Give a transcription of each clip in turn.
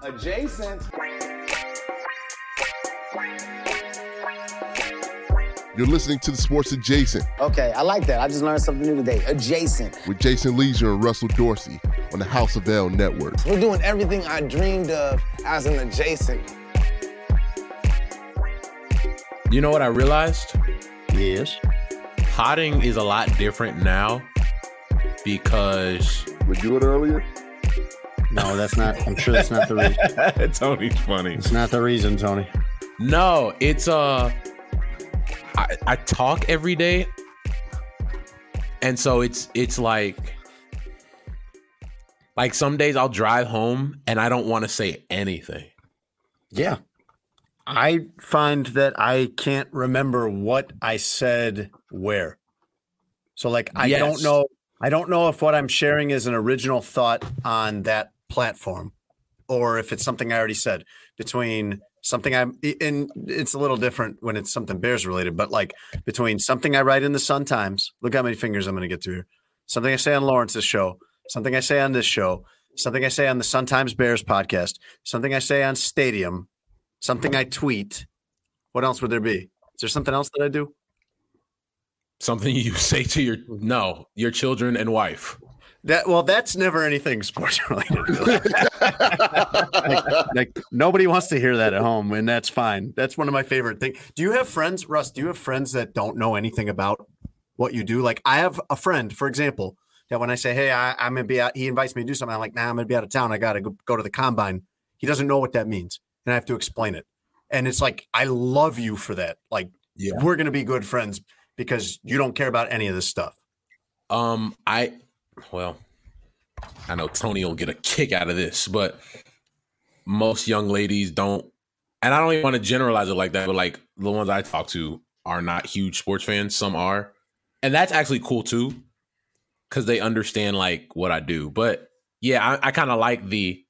Adjacent. You're listening to the Sports Adjacent Okay, I like that. I just learned something new today. Adjacent. with Jason Lieser and Russell Dorsey on the House of L Network. We're doing everything I dreamed of as an adjacent. You know what I realized? Yes. Potting is a lot different now because We do it earlier. No, that's not. I'm sure that's not the reason. Tony's funny. It's not the reason, Tony. No, it's uh I, I talk every day. And so it's it's like like some days I'll drive home and I don't want to say anything. Yeah. I find that I can't remember what I said where. So like I Yes. don't know I don't know if what I'm sharing is an original thought on that platform or if it's something I already said between something I'm and it's a little different when it's something Bears related, but like between something I write in the Sun Times, look how many fingers I'm going to get to here. Something I say on Lawrence's show, something I say on this show, something I say on the Sun Times Bears podcast, something I say on Stadium, something I tweet. What else would there be? Is there something else that I do? Something you say to your no, your children and wife. That well, that's never anything sports related. like, like, nobody wants to hear that at home, and that's fine. That's one of my favorite things. Do you have friends, Russ? Do you have friends that don't know anything about what you do? Like I have a friend, for example, that when I say, "Hey, I, I'm gonna be out," he invites me to do something. I'm like, "Nah, I'm gonna be out of town. I gotta go, go to the combine." He doesn't know what that means, and I have to explain it. And it's like, I love you for that. Like, Yeah. we're gonna be good friends because you don't care about any of this stuff. Um, I well, I know Tony will get a kick out of this, but most young ladies don't, and I don't even want to generalize it like that, but like the ones I talk to are not huge sports fans. Some are, and that's actually cool too, because they understand like what I do. But yeah, I, I kind of like the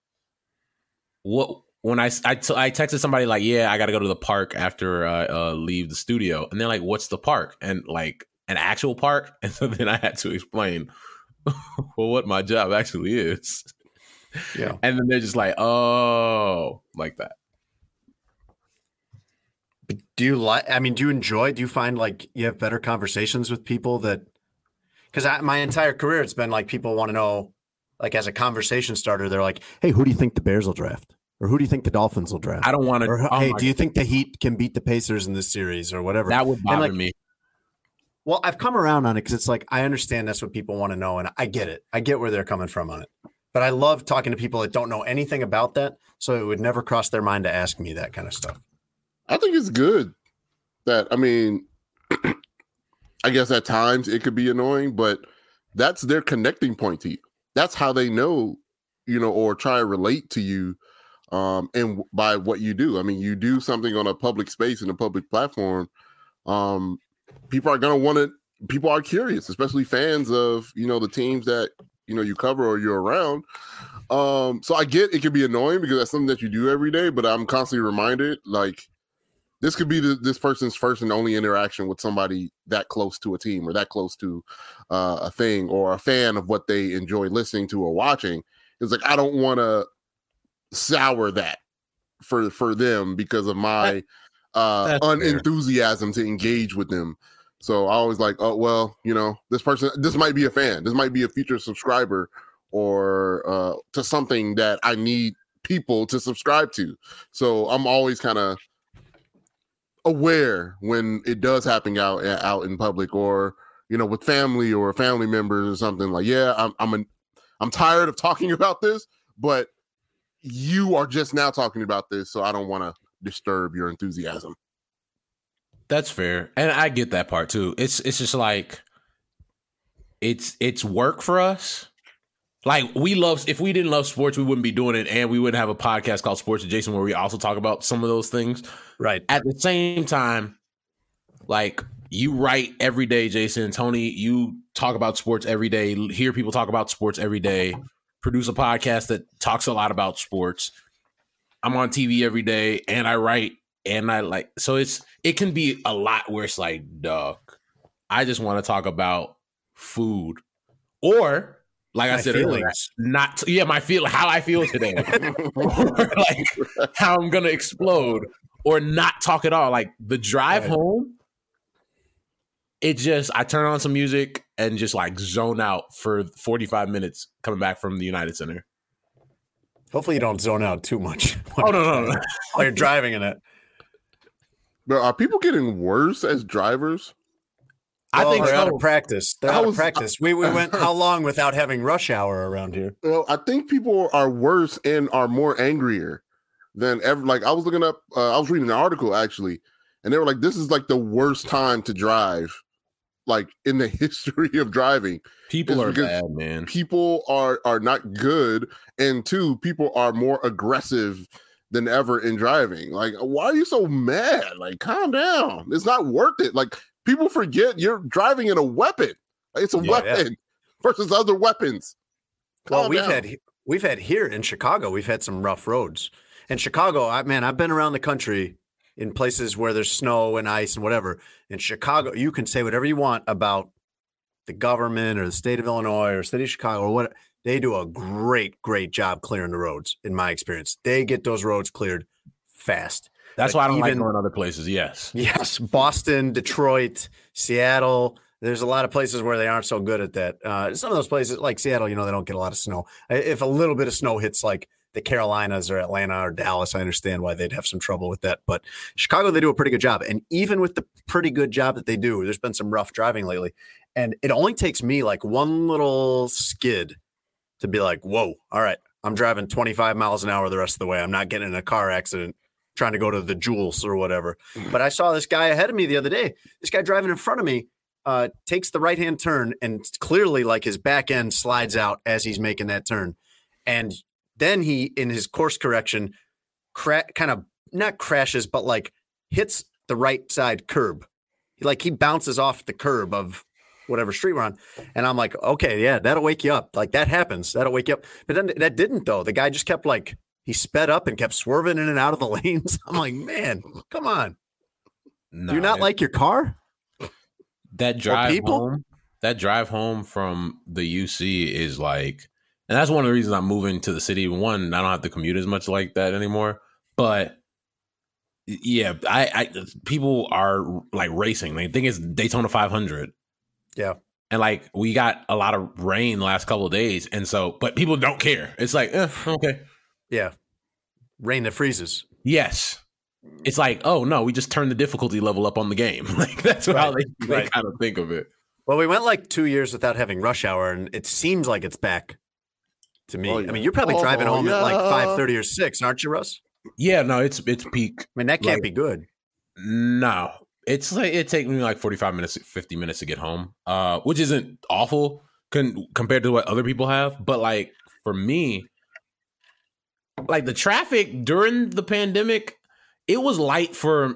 what when I I, t- I texted somebody like, yeah, I got to go to the park after I uh, leave the studio, and they're like, what's the park? And like an actual park, and so then I had to explain well what my job actually is. Yeah. And then they're just like, oh, like that. Do you like? I mean, do you enjoy? Do you find like you have better conversations with people that? Because my entire career, it's been like people want to know, like as a conversation starter, they're like, "Hey, who do you think the Bears will draft, or who do you think the Dolphins will draft?" I don't want to. or oh hey, do you think the Heat can beat the Pacers in this series, or whatever? that would bother like, me? Well, I've come around on it because it's like I understand that's what people want to know, and I get it. I get where they're coming from on it. But I love talking to people that don't know anything about that, so it would never cross their mind to ask me that kind of stuff. I think it's good that I mean, I guess at times it could be annoying, but that's their connecting point to you. That's how they know, you know, or try to relate to you, um, and by what you do. I mean, you do something on a public space in a public platform. Um, people are gonna want to. People are curious, especially fans of you know the teams that you know you cover or you're around. Um, so I get it can be annoying because that's something that you do every day, but I'm constantly reminded like this could be the, this person's first and only interaction with somebody that close to a team or that close to uh, a thing or a fan of what they enjoy listening to or watching. It's like I don't want to sour that for for them because of my uh That's fair. unenthusiasm to engage with them. So I always like, oh well, you know, this person, this might be a fan, this might be a future subscriber, or uh to something that I need people to subscribe to. So I'm always kind of aware when it does happen out out in public or you know with family or family members or something like yeah i'm i'm an, i'm tired of talking about this but you are just now talking about this so i don't want to disturb your enthusiasm That's fair, and I get that part too. It's it's just like it's it's work for us, like we love if we didn't love sports, we wouldn't be doing it, and we wouldn't have a podcast called Sports Adjacent where we also talk about some of those things. Right. At the same time, like you write every day, Jason, Tony, you talk about sports every day, hear people talk about sports every day, produce a podcast that talks a lot about sports. I'm on TV every day and I write and I like so it's it can be a lot where it's like, dog, I just want to talk about food. Or like My I said earlier, not yeah, my feel how I feel today. or like how I'm gonna explode, or not talk at all. Like the drive Right. home, it just I turn on some music and just like zone out for 45 minutes coming back from the United Center. Hopefully you don't zone out too much. Oh no, no, no. While you're driving in it. But are people getting worse as drivers? I Well, think they're out of practice. They're I out of was- practice. We we went how long without having rush hour around here? Well, I think people are worse and are more angrier than ever. Like I was looking up, uh, I was reading an article actually, and they were like, "This is like the worst time to drive, like in the history of driving." People It's are because bad, man. People are are not good, and two, people are more aggressive than ever in driving. Like, why are you so mad? Like, calm down. It's not worth it. Like, people forget you're driving in a weapon. It's a Yeah, yeah. weapon versus other weapons. Well, we've down. had we've had here in Chicago, we've had some rough roads. In Chicago, I man, I've been around the country in places where there's snow and ice and whatever. In Chicago, you can say whatever you want about the government or the state of Illinois or city of Chicago or what they do a great, great job clearing the roads, in my experience. They get those roads cleared fast. That's why I don't like even- going other places. Yes. Yes, Boston, Detroit, Seattle. There's a lot of places where they aren't so good at that. Uh, some of those places, like Seattle, you know, they don't get a lot of snow. If a little bit of snow hits like the Carolinas or Atlanta or Dallas, I understand why they'd have some trouble with that. But Chicago, they do a pretty good job. And even with the pretty good job that they do, there's been some rough driving lately. And it only takes me like one little skid to be like, whoa, all right, I'm driving 25 miles an hour the rest of the way. I'm not getting in a car accident trying to go to the Jules or whatever. But I saw this guy ahead of me the other day. This guy driving in front of me uh, takes the right hand turn and clearly, like his back end slides out as he's making that turn. And then he, in his course correction, cra- kind of not crashes, but like hits the right side curb. Like he bounces off the curb of whatever street we're on. And I'm like, okay, yeah, that'll wake you up. Like that happens. That'll wake you up. But then that didn't though. The guy just kept like he sped up and kept swerving in and out of the lanes. I'm like, man, come on. Do you Nah, not it- like your car? that drive home that drive home from the UC is like and that's one of the reasons I'm moving to the city one I don't have to commute as much like that anymore but yeah I, I people are like racing they think it's Daytona 500 Yeah. and like we got a lot of rain the last couple of days and so but people don't care it's like eh, okay Yeah. Rain that freezes. yes it's like oh no we just turned the difficulty level up on the game like that's how Right, they, they right. kind of think of it Well, we went like two years without having rush hour, and it seems like it's back to me. Oh, I mean, you're probably Oh, driving home at like yeah. five thirty or six, aren't you, Russ? yeah no it's it's peak I mean, that can't Like- be good. No, it's like it takes me like forty five minutes, fifty minutes to get home, uh, which isn't awful con- compared to what other people have. But like for me, like the traffic during the pandemic, it was light for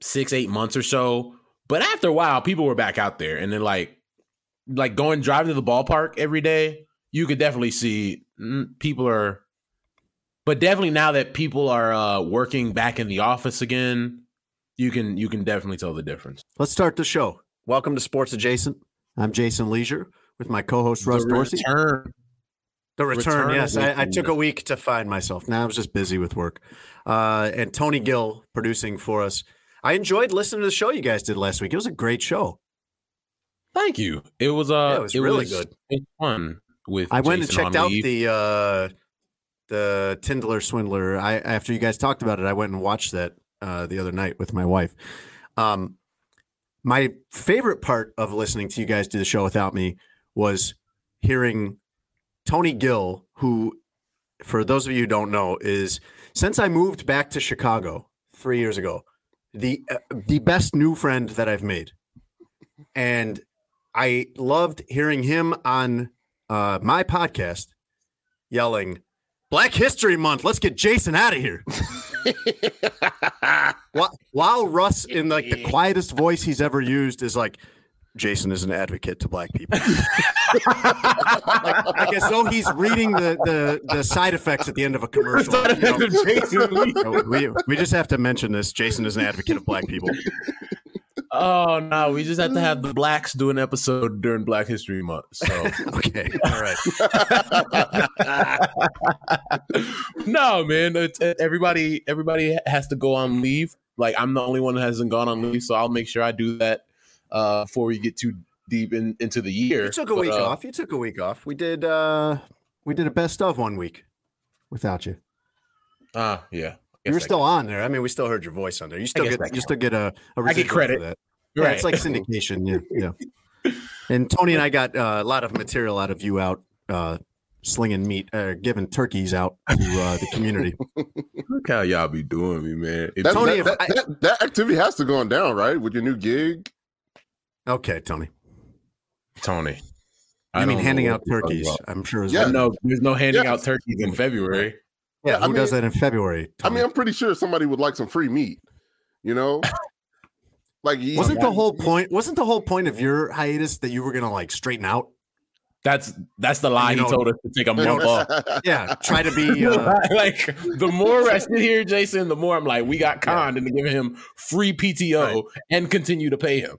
six, eight months or so. But after a while, people were back out there, and then like, like going driving to the ballpark every day, you could definitely see mm, people are. But definitely now that people are uh, working back in the office again, you can you can definitely tell the difference. Let's start the show. Welcome to Sports Adjacent. I'm Jason Lieser with my co-host Russ the Dorsey. return. The return, return yes. I, I took a week to find myself. Now I was just busy with work. Uh, and Tony Gill producing for us. I enjoyed listening to the show you guys did last week. It was a great show. Thank you. It was uh, Yeah, it was really good. It was fun with. I went Jason and checked out leave. the uh, the Tindler Swindler. I after you guys talked about it, I went and watched that uh, the other night with my wife. Um, my favorite part of listening to you guys do the show without me was hearing Tony Gill, who, for those of you who don't know, is since I moved back to Chicago three years ago, the uh, the best new friend that I've made, and I loved hearing him on uh, my podcast yelling Black History Month. Let's get Jason out of here. while, while Russ, in like the quietest voice he's ever used, is like, Jason is an advocate to black people. like, like as though he's reading the, the the side effects at the end of a commercial. you know? we, we just have to mention this. Jason is an advocate of black people. Oh no, we just have to have the blacks do an episode during Black History Month. So okay, all right. no, man, it's, everybody everybody has to go on leave. Like I'm the only one that hasn't gone on leave, so I'll make sure I do that uh, before we get too deep in, into the year. You took a But, week uh, off. You took a week off. We did uh we did a best of one week without you. Ah, yeah. You were still on there. I mean, we still heard your voice on there. You still get you still get a, a I get residual credit. for that. Right. Yeah, it's like syndication. Yeah, yeah. And Tony and I got uh, a lot of material out of you out uh, slinging meat, uh, giving turkeys out to uh, the community. Look how y'all be doing me, man. It- That, Tony, that, if that, I- that, that activity has to go on down, right? With your new gig. Okay, Tony. Tony. I, mean, handing out what you're talking turkeys. I'm sure. Is Yeah. yeah, No, there's no handing Yeah. out turkeys in February. Yeah. I Who does that in February? I mean, I'm pretty sure somebody would like some free meat. You know, like you- wasn't the whole point? Wasn't the whole point of your hiatus that you were gonna like straighten out? That's that's the lie You he know- told us to take a month off. Yeah, try to be. Uh, like the more I sit here, Jason, the more I'm like, we got conned into giving him free PTO and continue to pay him.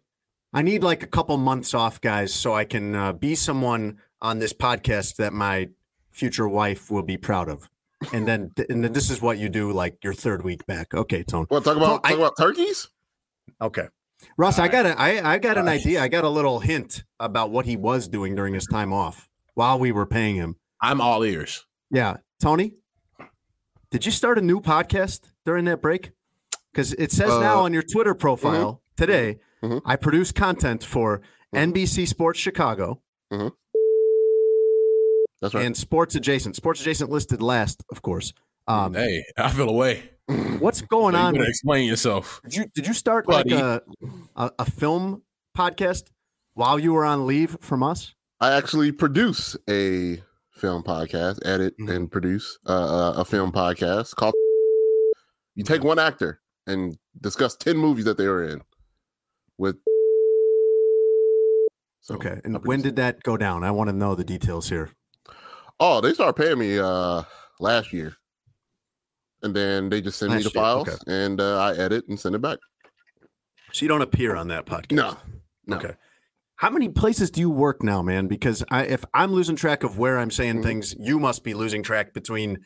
I need like a couple months off, guys, so I can uh, be someone on this podcast that my future wife will be proud of. And then, and then this is what you do, like your third week back. Okay, Tone. Well, talk about I- talk about turkeys. Okay, Russ, I got a, I, I got an idea. I got a little hint about what he was doing during his time off while we were paying him. I'm all ears. Yeah, Tony, did you start a new podcast during that break? Because it says now Uh, on your Twitter profile today, Mhm. I produce content for NBC Sports Chicago. That's right. and sports adjacent. Sports adjacent listed last, of course. Um, Hey, I feel away. what's going You on? better explain yourself. Did you did you start Buddy. like a, a a film podcast while you were on leave from us? I actually produce a film podcast, edit Mhm. and produce uh, a film podcast called. You take one actor and discuss ten movies that they were in. With So, Okay, and when did that go down? I want to know the details here. Oh, they started paying me uh last year, and then they just send me the year, files okay. and uh, I edit and send it back. So you don't appear on that podcast. No, no. Okay. How many places do you work now, man? Because I, if I'm losing track of where I'm saying Mhm. things, you must be losing track between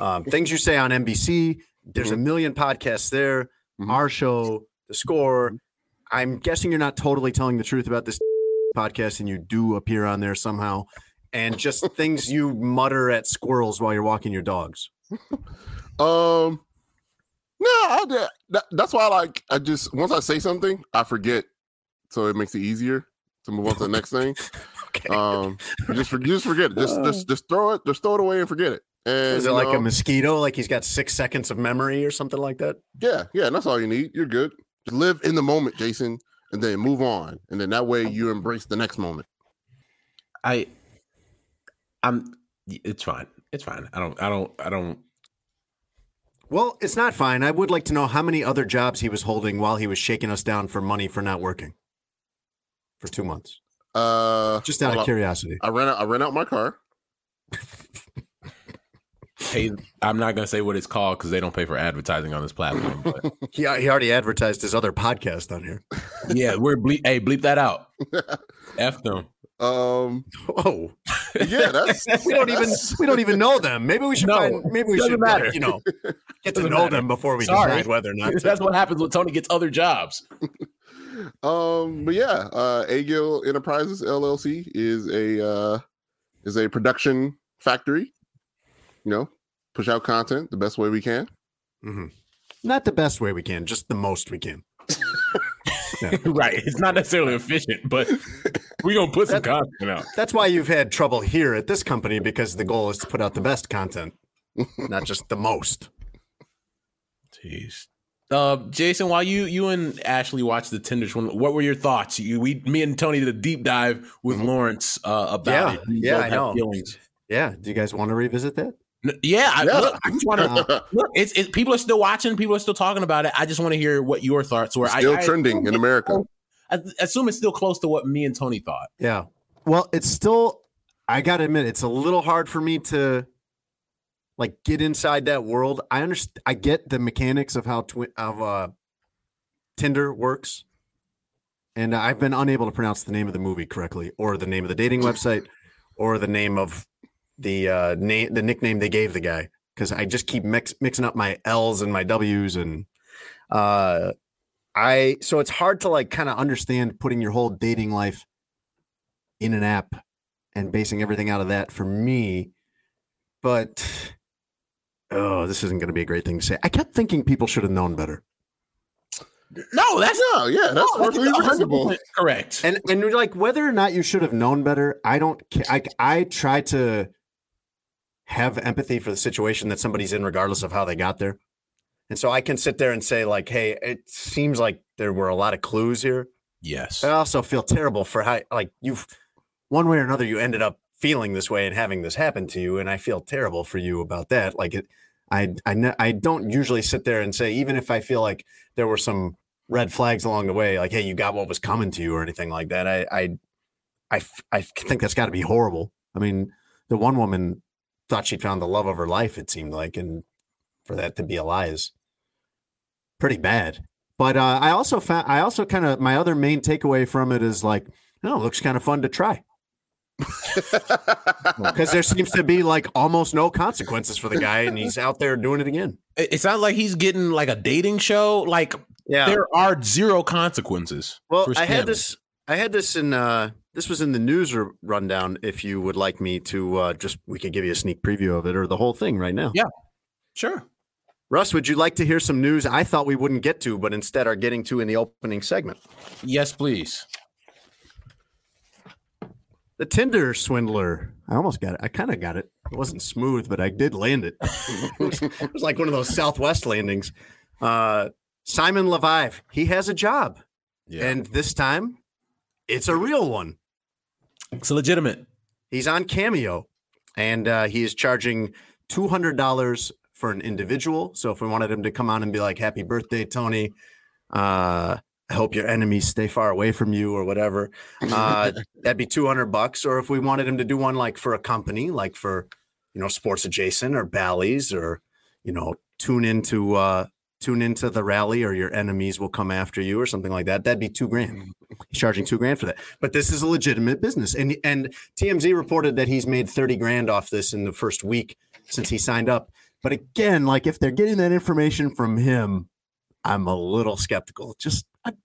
um, things you say on NBC. There's a million podcasts there. Mhm. Our show, the score. I'm guessing you're not totally telling the truth about this podcast, and you do appear on there somehow. And just things you mutter at squirrels while you're walking your dogs. Um, no, I did. That, that's why I like. I just once I say something, I forget, so it makes it easier to move on to the next thing. Okay. Um, just for, just forget it. Just, just just throw it. Just throw it away and forget it. And Is it like know, a mosquito? Like he's got six seconds of memory or something like that? yeah, yeah. That's all you need. You're good. Just live in the moment, Jason, and then move on. And then that way you embrace the next moment. I, I'm. It's fine. It's fine. I don't. I don't. I don't. Well, it's not fine. I would like to know how many other jobs he was holding while he was shaking us down for money for not working for two months. Uh, Just out hold of curiosity. I ran out. I ran out my car. Hey, I'm not gonna say what it's called because they don't pay for advertising on this platform. But He, he already advertised his other podcast on here. yeah, we're bleep. Hey, bleep that out. F them. Um, Whoa, yeah, that's we don't even we don't even know them. Maybe we should No, find, maybe we doesn't should like, matter. you know get to know matter. them before we Sorry. decide whether or not. To. That's what happens when Tony gets other jobs. Um, but yeah, uh Agil Enterprises LLC is a uh is a production factory. You know, push out content the best way we can. Mm-hmm. Not the best way we can, just the most we can. right. It's not necessarily efficient, but we're gonna put some content out. That's why you've had trouble here at this company because the goal is to put out the best content, not just the most. Jeez. Uh, Jason, while you you and Ashley watched the Tinder one, what were your thoughts? You, we, me and Tony did a deep dive with Lawrence uh, about Yeah, it. We yeah, I know. Feelings. Yeah. Do you guys want to revisit that? N- Yeah, I, Yeah. Look, I just want to look. It's, it's people are still watching. People are still talking about it. I just want to hear what your thoughts were. Still I, I trending assume in America. I assume it's still close to what me and Tony thought. Yeah. Well, it's still I got to admit it's a little hard for me to like get inside that world. I understand I get the mechanics of how twi- of uh Tinder works. And I've been unable to pronounce the name of the movie correctly or the name of the dating website or the name of the uh name the nickname they gave the guy cuz I just keep mix, mixing up my L's and my W's and uh I so it's hard to like kind of understand putting your whole dating life in an app and basing everything out of that for me. But oh, this isn't going to be a great thing to say. I kept thinking people should have known better. No, that's No, yeah, that's no, perfectly reasonable. correct. And and like whether or not you should have known better, I don't ca- I I try to have empathy for the situation that somebody's in regardless of how they got there. And so I can sit there and say like, "Hey, it seems like there were a lot of clues here." yes. I also feel terrible for how like you've one way or another you ended up feeling this way and having this happen to you, and I feel terrible for you about that. Like it, I I I don't usually sit there and say even if I feel like there were some red flags along the way, like hey, you got what was coming to you or anything like that. I I I, f- I think that's got to be horrible. I mean, the one woman thought she'd found the love of her life. It seemed like, and for that to be a lie is pretty bad. But uh, I also found I also kind of my other main takeaway from it is like, oh, it looks kind of fun to try because there seems to be like almost no consequences for the guy, and he's out there doing it again. It, it sounds like he's getting like a dating show. Like Yeah. there are zero consequences. well, I had this. I had this in. uh This was in the news rundown. If you would like me to, uh just we could give you a sneak preview of it or the whole thing right now. Yeah. Sure. Russ, would you like to hear some news I thought we wouldn't get to, but instead are getting to in the opening segment? Yes, please. The Tinder swindler. I almost got it. I kind of got it. It wasn't smooth, but I did land it. it, was, it was like one of those Southwest landings. Uh, Simon Leviev, he has a job. Yeah. And this time, it's a real one. It's legitimate. He's on Cameo, and uh, he is charging two hundred dollars for an individual. So if we wanted him to come on and be like, "Happy birthday, Tony," uh, I hope your enemies stay far away from you, or whatever, uh, that'd be two hundred bucks. Or if we wanted him to do one like for a company, like for you know Sports Adjacent or Bally's, or you know tune into uh, tune into the rally, or your enemies will come after you, or something like that, that'd be two grand. He's charging two grand for that. But this is a legitimate business. And and TMZ reported that he's made 30 grand off this in the first week since he signed up. But again, like if they're getting that information from him, I'm a little skeptical. Just I'm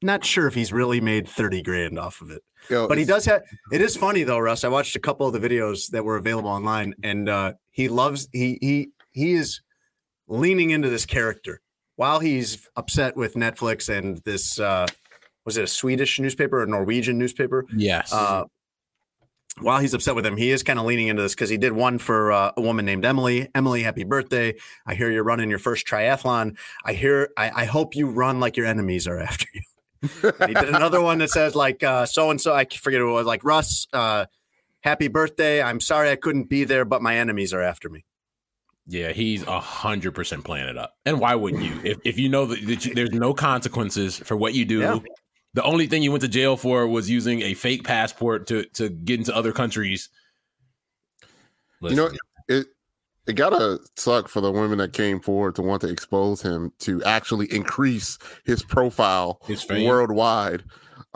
not sure if he's really made 30 grand off of it. Yo, But he does have it is funny though, Russ. I watched a couple of the videos that were available online and uh he loves he he he is leaning into this character while he's upset with Netflix and this uh was it a Swedish newspaper or Norwegian newspaper? Yes. Uh, while he's upset with him, he is kind of leaning into this because he did one for uh, a woman named Emily. Emily, happy birthday! I hear you're running your first triathlon. I hear. I, I hope you run like your enemies are after you. He did another one that says like so and so. I forget what it was. Like Russ, uh, happy birthday! I'm sorry I couldn't be there, but my enemies are after me. Yeah, he's a hundred percent playing it up. And why wouldn't you? If if you know that, that you, there's no consequences for what you do, Yeah. the only thing you went to jail for was using a fake passport to to get into other countries. you know, it it gotta suck for the women that came forward to want to expose him to actually increase his profile His worldwide.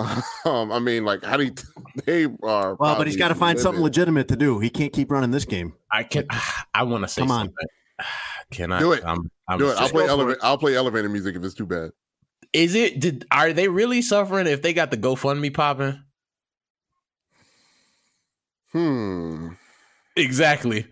Um, I mean, like, how do you, they are? Well, but he's got to find something legitimate to do. He can't keep running this game. I can. I want to say Come on. Can I Do it. I'm, I'm Do it. I'll play go for elevator. I'll play elevator music if it's too bad. Is it? Did are they really suffering if they got the GoFundMe popping? Hmm. Exactly.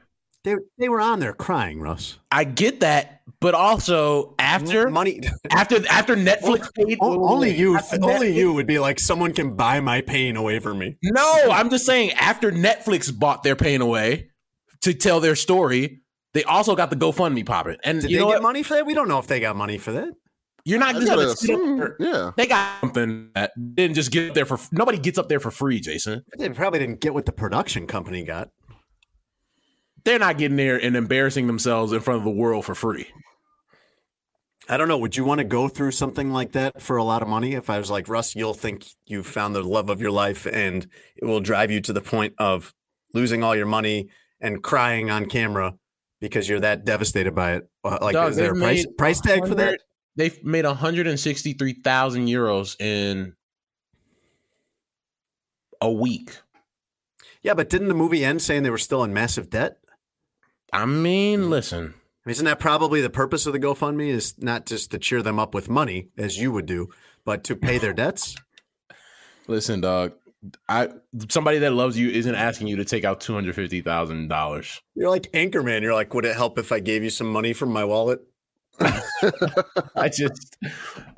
They they were on there crying, Russ. I get that, but also after money. after after Netflix paid O- only you, only Netflix- you would be like, someone can buy my pain away from me. No, I'm just saying after Netflix bought their pain away to tell their story, They also got the GoFundMe popping, and Did you they know get what? money for that? We don't know if they got money for that. You're not just gotta gonna sit up assume, there- yeah. They got something that didn't just get up there for nobody gets up there for free, Jason. They probably didn't get what the production company got. They're not getting there and embarrassing themselves in front of the world for free. I don't know. Would you want to go through something like that for a lot of money? If I was like, Russ, you'll think you found the love of your life and it will drive you to the point of losing all your money and crying on camera because you're that devastated by it. Uh, Like, Dog, is there a price, price tag for that? They've made 163,000 euros in a week. Yeah, but didn't the movie end saying they were still in massive debt? I mean, listen, Isn't that probably the purpose of the GoFundMe? Is not just to cheer them up with money, as you would do, but to pay their debts? listen, dog. I somebody that loves you isn't asking you to take out two hundred fifty thousand dollars. You're like Anchorman. You're like, would it help if I gave you some money from my wallet? I just,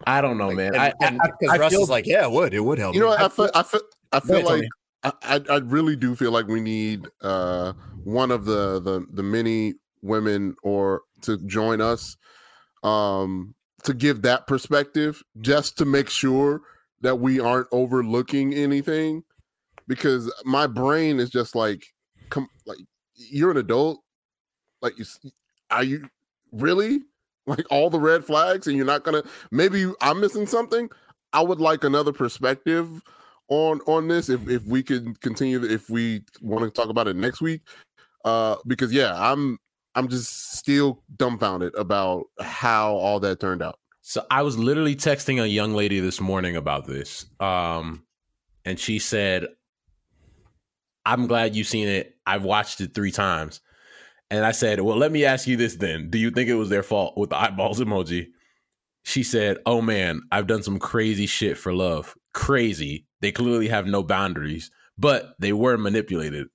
I don't know, man. And, I, and I, because I Russ feel is like, yeah, it would. It would help. You know me. what? I feel, I feel, I feel ahead, like I, I, I really do feel like we need uh, one of the, the the many women or to join us um, to give that perspective, just to make sure that we aren't overlooking anything. Because my brain is just like, come, like you're an adult, like you, are you really like all the red flags, and you're not gonna? Maybe I'm missing something. I would like another perspective on on this if if we could continue if we want to talk about it next week uh because yeah i'm i'm just still dumbfounded about how all that turned out So I was literally texting a young lady this morning about this. Um, and she said, I'm glad you've seen it. I've watched it three times. And I said, Well, let me ask you this then. Do you think it was their fault with the eyeballs emoji? She said, Oh man, I've done some crazy shit for love. Crazy. They clearly have no boundaries, but they were manipulated.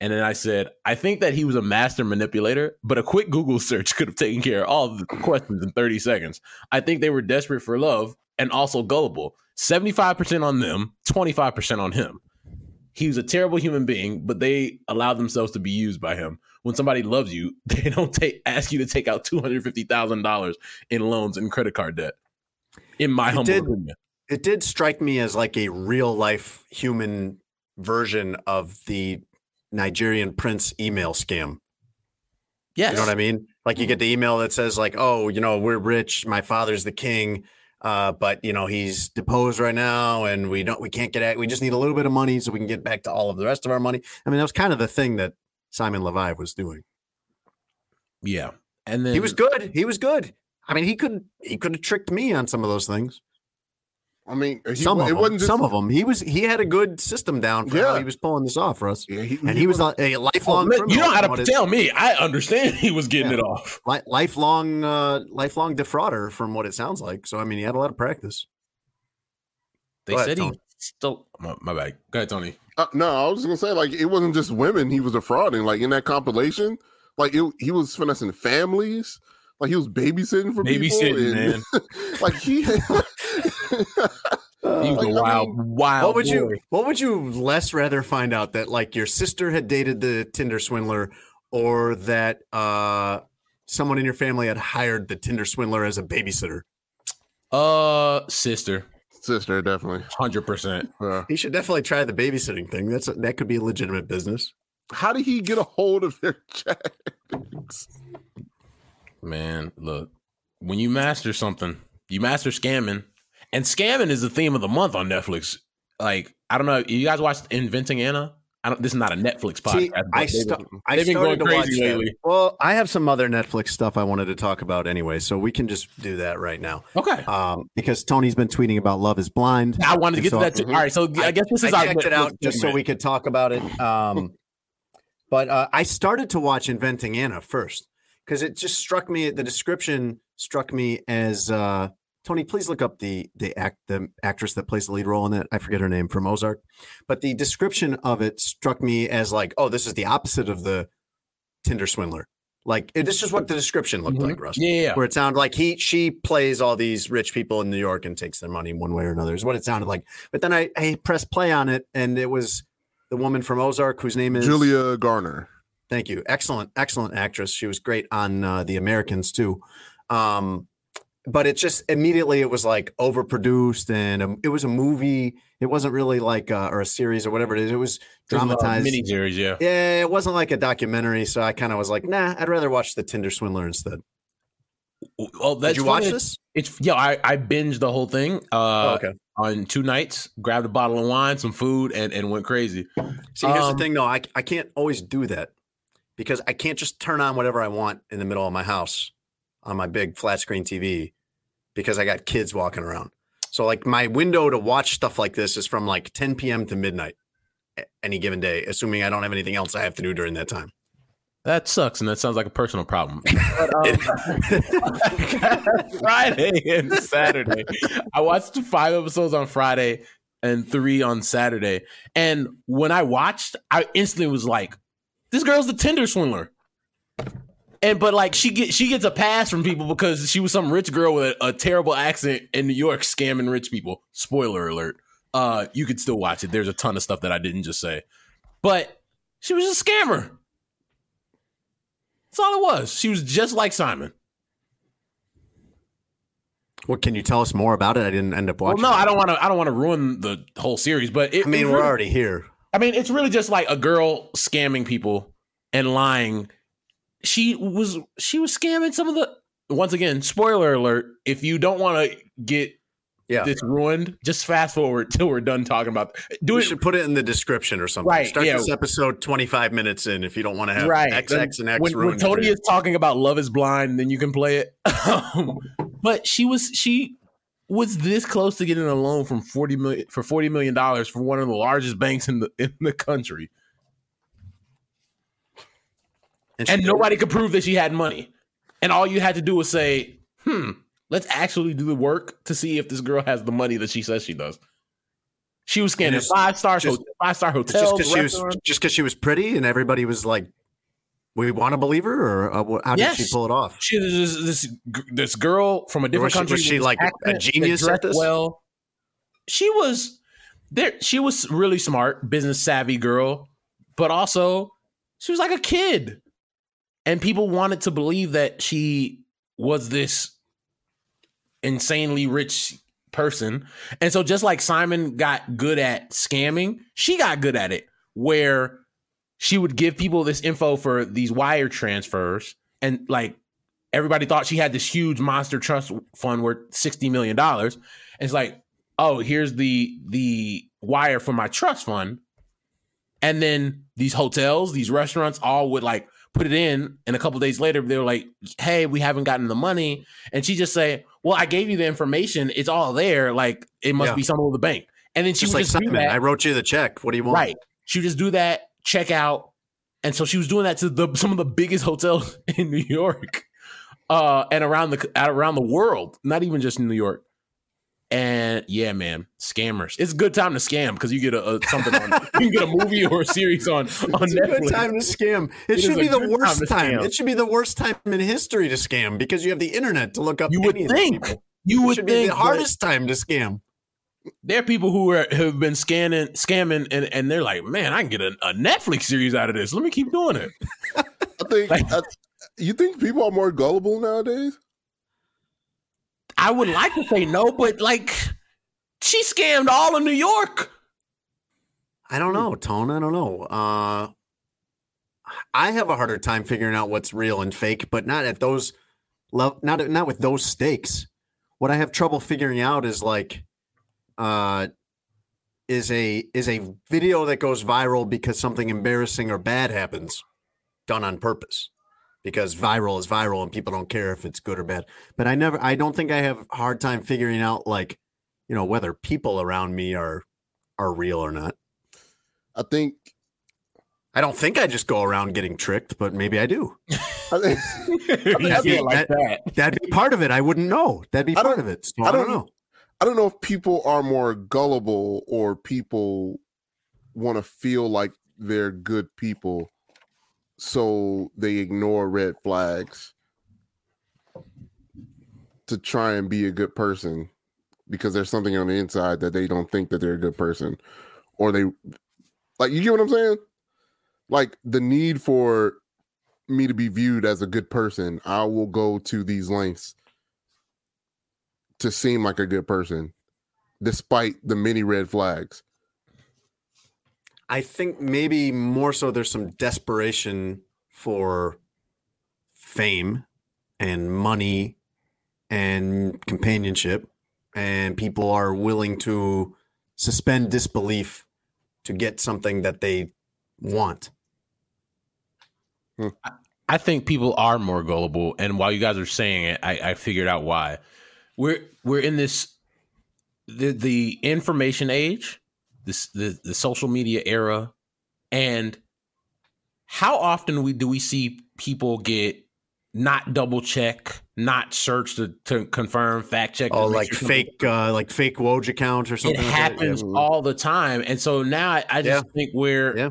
And then I said, I think that he was a master manipulator, but a quick Google search could have taken care of all the questions in 30 seconds. I think they were desperate for love and also gullible. 75% on them, 25% on him. He was a terrible human being, but they allowed themselves to be used by him. When somebody loves you, they don't take ask you to take out $250,000 in loans and credit card debt. In my It humble did. opinion. it did strike me as like a real life human version of the Nigerian prince email scam. Yes. You know what I mean? Like you get the email that says like, "Oh, you know, we're rich. My father's the king, uh, but you know he's deposed right now, and we don't, we can't get at. We just need a little bit of money so we can get back to all of the rest of our money." I mean, that was kind of the thing that Simon Levi was doing. Yeah. And then He was good. He was good. I mean, he could he could have tricked me on some of those things. I mean he, some of it them. wasn't just some of them. He was he had a good system down for how Yeah. he was pulling this off for us. yeah, he, And he was a, a Oh, lifelong man, you don't have to what it- tell me. I understand he was getting Yeah. it off. li- lifelong uh, lifelong defrauder from what it sounds like. So I mean, he had a lot of practice. They Go ahead, said he Tony. still. My, my bad. Go ahead, Tony. uh, no i was gonna say like it wasn't just women he was defrauding like in that compilation like it, he was finessing families like he was babysitting for Babysitting, people man. like he He was Like, a I wild, mean, wild. what would boy. you What would you less rather find out that like your sister had dated the Tinder swindler, or that uh, someone in your family had hired the Tinder swindler as a babysitter? Uh, sister, sister definitely hundred percent. uh, He should definitely try the babysitting thing. That's that could be a legitimate business. how did he get a hold of their chats Man, look, when you master something, you master scamming, and scamming is the theme of the month on Netflix. Like, I don't know, you guys watched Inventing Anna? I don't. This is not a Netflix podcast. See, I, they've I they've been started to watch lately. Well, I have some other Netflix stuff I wanted to talk about anyway, so we can just do that right now. Okay. Um, because Tony's been tweeting about Love Is Blind. I wanted to get so- to that too. All right, so I, guess this is I our checked it out just so we could talk about it. Um, but uh, I started to watch Inventing Anna first because it just struck me. The description struck me as uh, Tony. Please look up the the act the actress that plays the lead role in it. I forget her name from Ozark, but the description of it struck me as like, oh, this is the opposite of the Tinder swindler. Like it, this is what the description looked Mhm. like, Russ Yeah, yeah, yeah. where it sounded like he she plays all these rich people in New York and takes their money one way or another is what it sounded like. But then I, I pressed play on it and it was the woman from Ozark whose name is julia garner Thank you. Excellent, excellent actress. She was great on uh, The Americans too. Um, but it just immediately it was like overproduced and um, it was a movie. It wasn't really like uh, or a series or whatever it is. It was dramatized. mini series, yeah. Yeah, it wasn't like a documentary. So I kind of was like, nah, I'd rather watch The Tinder Swindler instead. Oh, that's Did you watch funny. this? It's yeah, I, I binged the whole thing uh oh, okay. on two nights, grabbed a bottle of wine, some food, and, and went crazy. See, here's Um, the thing, though. I, I can't always do that because I can't just turn on whatever I want in the middle of my house on my big flat screen TV because I got kids walking around. So, like, my window to watch stuff like this is from like 10 p.m. to midnight any given day, assuming I don't have anything else I have to do during that time. That sucks, and that sounds like a personal problem. But, um, Friday and Saturday, I watched five episodes on Friday and three on Saturday. And when I watched, I instantly was like, "This girl's the Tinder swindler." And but like she get she gets a pass from people because she was some rich girl with a, a terrible accent in New York scamming rich people. Spoiler alert. Uh, you could still watch it. There's a ton of stuff that I didn't just say, but she was a scammer. That's all it was. She was just like Simon. What can you tell us more about it? I didn't end up Well, watching. no, it. I don't want to. I don't want to ruin the whole series, but it, I mean, we're really- already here. I mean, it's really just like a girl scamming people and lying. She was she was scamming some of the. Once again, spoiler alert: if you don't want to get Yeah. this ruined, just fast forward till we're done talking about. Do we it should put it in the description or something. Right, Start yeah. this episode 25 minutes in if you don't want to have right. XX and X when, when Tony is talking about Love Is Blind, then you can play it. Um, but she was she was this close to getting a loan from forty million for forty million dollars from one of the largest banks in the in the country, she and nobody could prove that she had money. And all you had to do was say, "Hmm, let's actually do the work to see if this girl has the money that she says she does." She was And scanning five just- five star hotels. just because she was just because she was pretty and everybody was like, "We want to believe her," or uh, how did Yes. she pull it off? she was this this, this girl from a different Was she- country. was she like a genius at this? Well, she was there. She was really smart, business savvy girl, but also she was like a kid, and people wanted to believe that she was this insanely rich person. And so, just like Simon got good at scamming, she got good at it, where she would give people this info for these wire transfers, and like everybody thought she had this huge monster trust fund worth sixty million dollars. It's like, oh, here's the the wire for my trust fund, and then these hotels, these restaurants, all would like put it in, and a couple days later they were like, hey, we haven't gotten the money, and she just say, well, I gave you the information, it's all there, like it must Yeah. be someone with the bank, and then she Just would like just do that. I wrote you the check. What do you want? Right. She would just do that, check out. And so she was doing that to the, some of the biggest hotels in New York uh, and around the around the world, not even just in New York. And yeah, man, scammers. It's a good time to scam because you get a, a something on you can get a movie or a series on on It's a good time to scam. It, It is should be the worst time time. It should be the worst time in history to scam because you have the internet to look up. You would any of think. people. You It would should think be the hardest time to scam. There are people who are, have been scanning, scamming, and, and they're like, "Man, I can get a, a Netflix series out of this. Let me keep doing it." I think Like- I, you think people are more gullible nowadays. I would like to say no, but like, she scammed all of New York. I don't know, Tone. I don't know. Uh, I have a harder time figuring out what's real and fake, but not at those. Not not with those stakes. What I have trouble figuring out is like, uh, is a is a video that goes viral because something embarrassing or bad happens, done on purpose. Because viral is viral and people don't care if it's good or bad. But I never, I don't think I have a hard time figuring out like, you know, whether people around me are are real or not. I think. I don't think I just go around getting tricked, but maybe I do. I think you I see it mean, like that- that. That'd be part of it. I wouldn't know. That'd be I part don't- of it. So I I don't don't- know. I don't know if people are more gullible or people want to feel like they're good people, so they ignore red flags to try and be a good person because there's something on the inside that they don't think that they're a good person, or they like you get what I'm saying. like the need for me to be viewed as a good person, I will go to these lengths to seem like a good person, despite the many red flags. I think maybe more so there's some desperation for fame and money and companionship and people are willing to suspend disbelief to get something that they want. Hmm. I think people are more gullible, and while you guys are saying it, I, I figured out why. We're we're in this the the information age, this the the social media era, and how often we do we see people get not double check, not search to, to confirm, fact check. Oh, like sure fake, uh, like fake Woj account or It something. like that? happens Yeah. all the time, and so now I, I just think we're Yeah.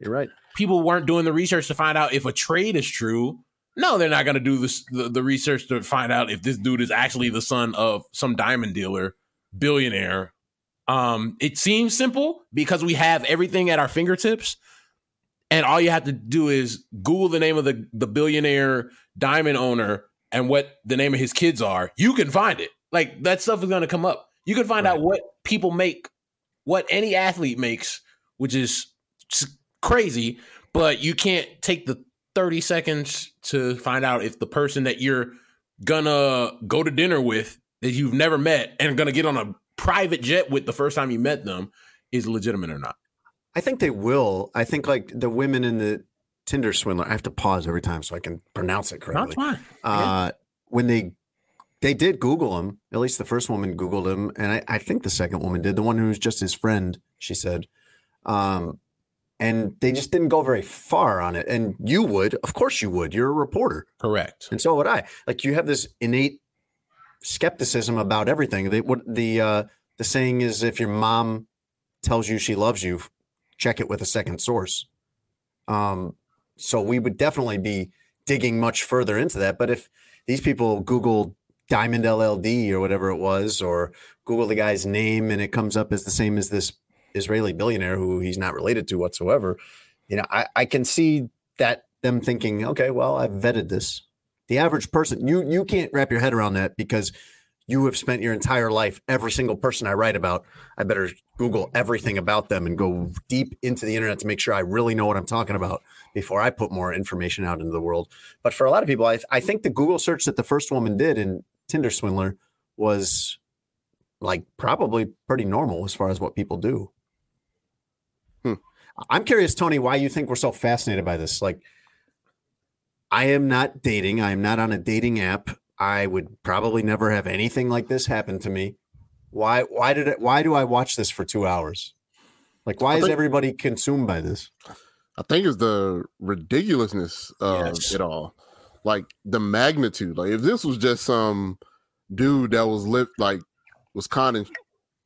You're right. people weren't doing the research to find out if a trade is true. No, they're not going to do this, the, the research to find out if this dude is actually the son of some diamond dealer, billionaire. Um, it seems simple because we have everything at our fingertips, and all you have to do is Google the name of the the billionaire diamond owner and what the name of his kids are. You can find it. Like that stuff is going to come up. You can find out what people make, what any athlete makes, which is crazy, but you can't take the 30 seconds to find out if the person that you're gonna go to dinner with that you've never met and gonna get on a private jet with the first time you met them is legitimate or not. I think they will. I think like the women in the Tinder swindler. I have to pause every time so I can pronounce it correctly. fine. Uh, when they they did Google him, at least the first woman Googled him, and I, I think the second woman did. The one who was just his friend, she said. Um, and they just didn't go very far on it. And you would, of course, you would. You're a reporter, Correct. and so would I. Like you have this innate skepticism about everything. They, what the uh, the saying is, if your mom tells you she loves you, check it with a second source. Um, so we would definitely be digging much further into that. But if these people Google Diamond LLD or whatever it was, or Google the guy's name and it comes up as the same as this Israeli billionaire who he's not related to whatsoever, you know, I, I can see that them thinking, okay, well, I've vetted this. The average person, you you can't wrap your head around that because you have spent your entire life, every single person I write about, I better Google everything about them and go deep into the internet to make sure I really know what I'm talking about before I put more information out into the world. But for a lot of people, I, I think the Google search that the first woman did in Tinder Swindler was like probably pretty normal as far as what people do. Hmm. I'm curious, Tony, why you think we're so fascinated by this. Like, I am not dating. I am not on a dating app. I would probably never have anything like this happen to me. Why? Why did it? Why do I watch this for two hours? Like, why I is everybody consumed by this? I think it's the ridiculousness of Yes. it all. Like the magnitude. Like if this was just some dude that was lit like was conning,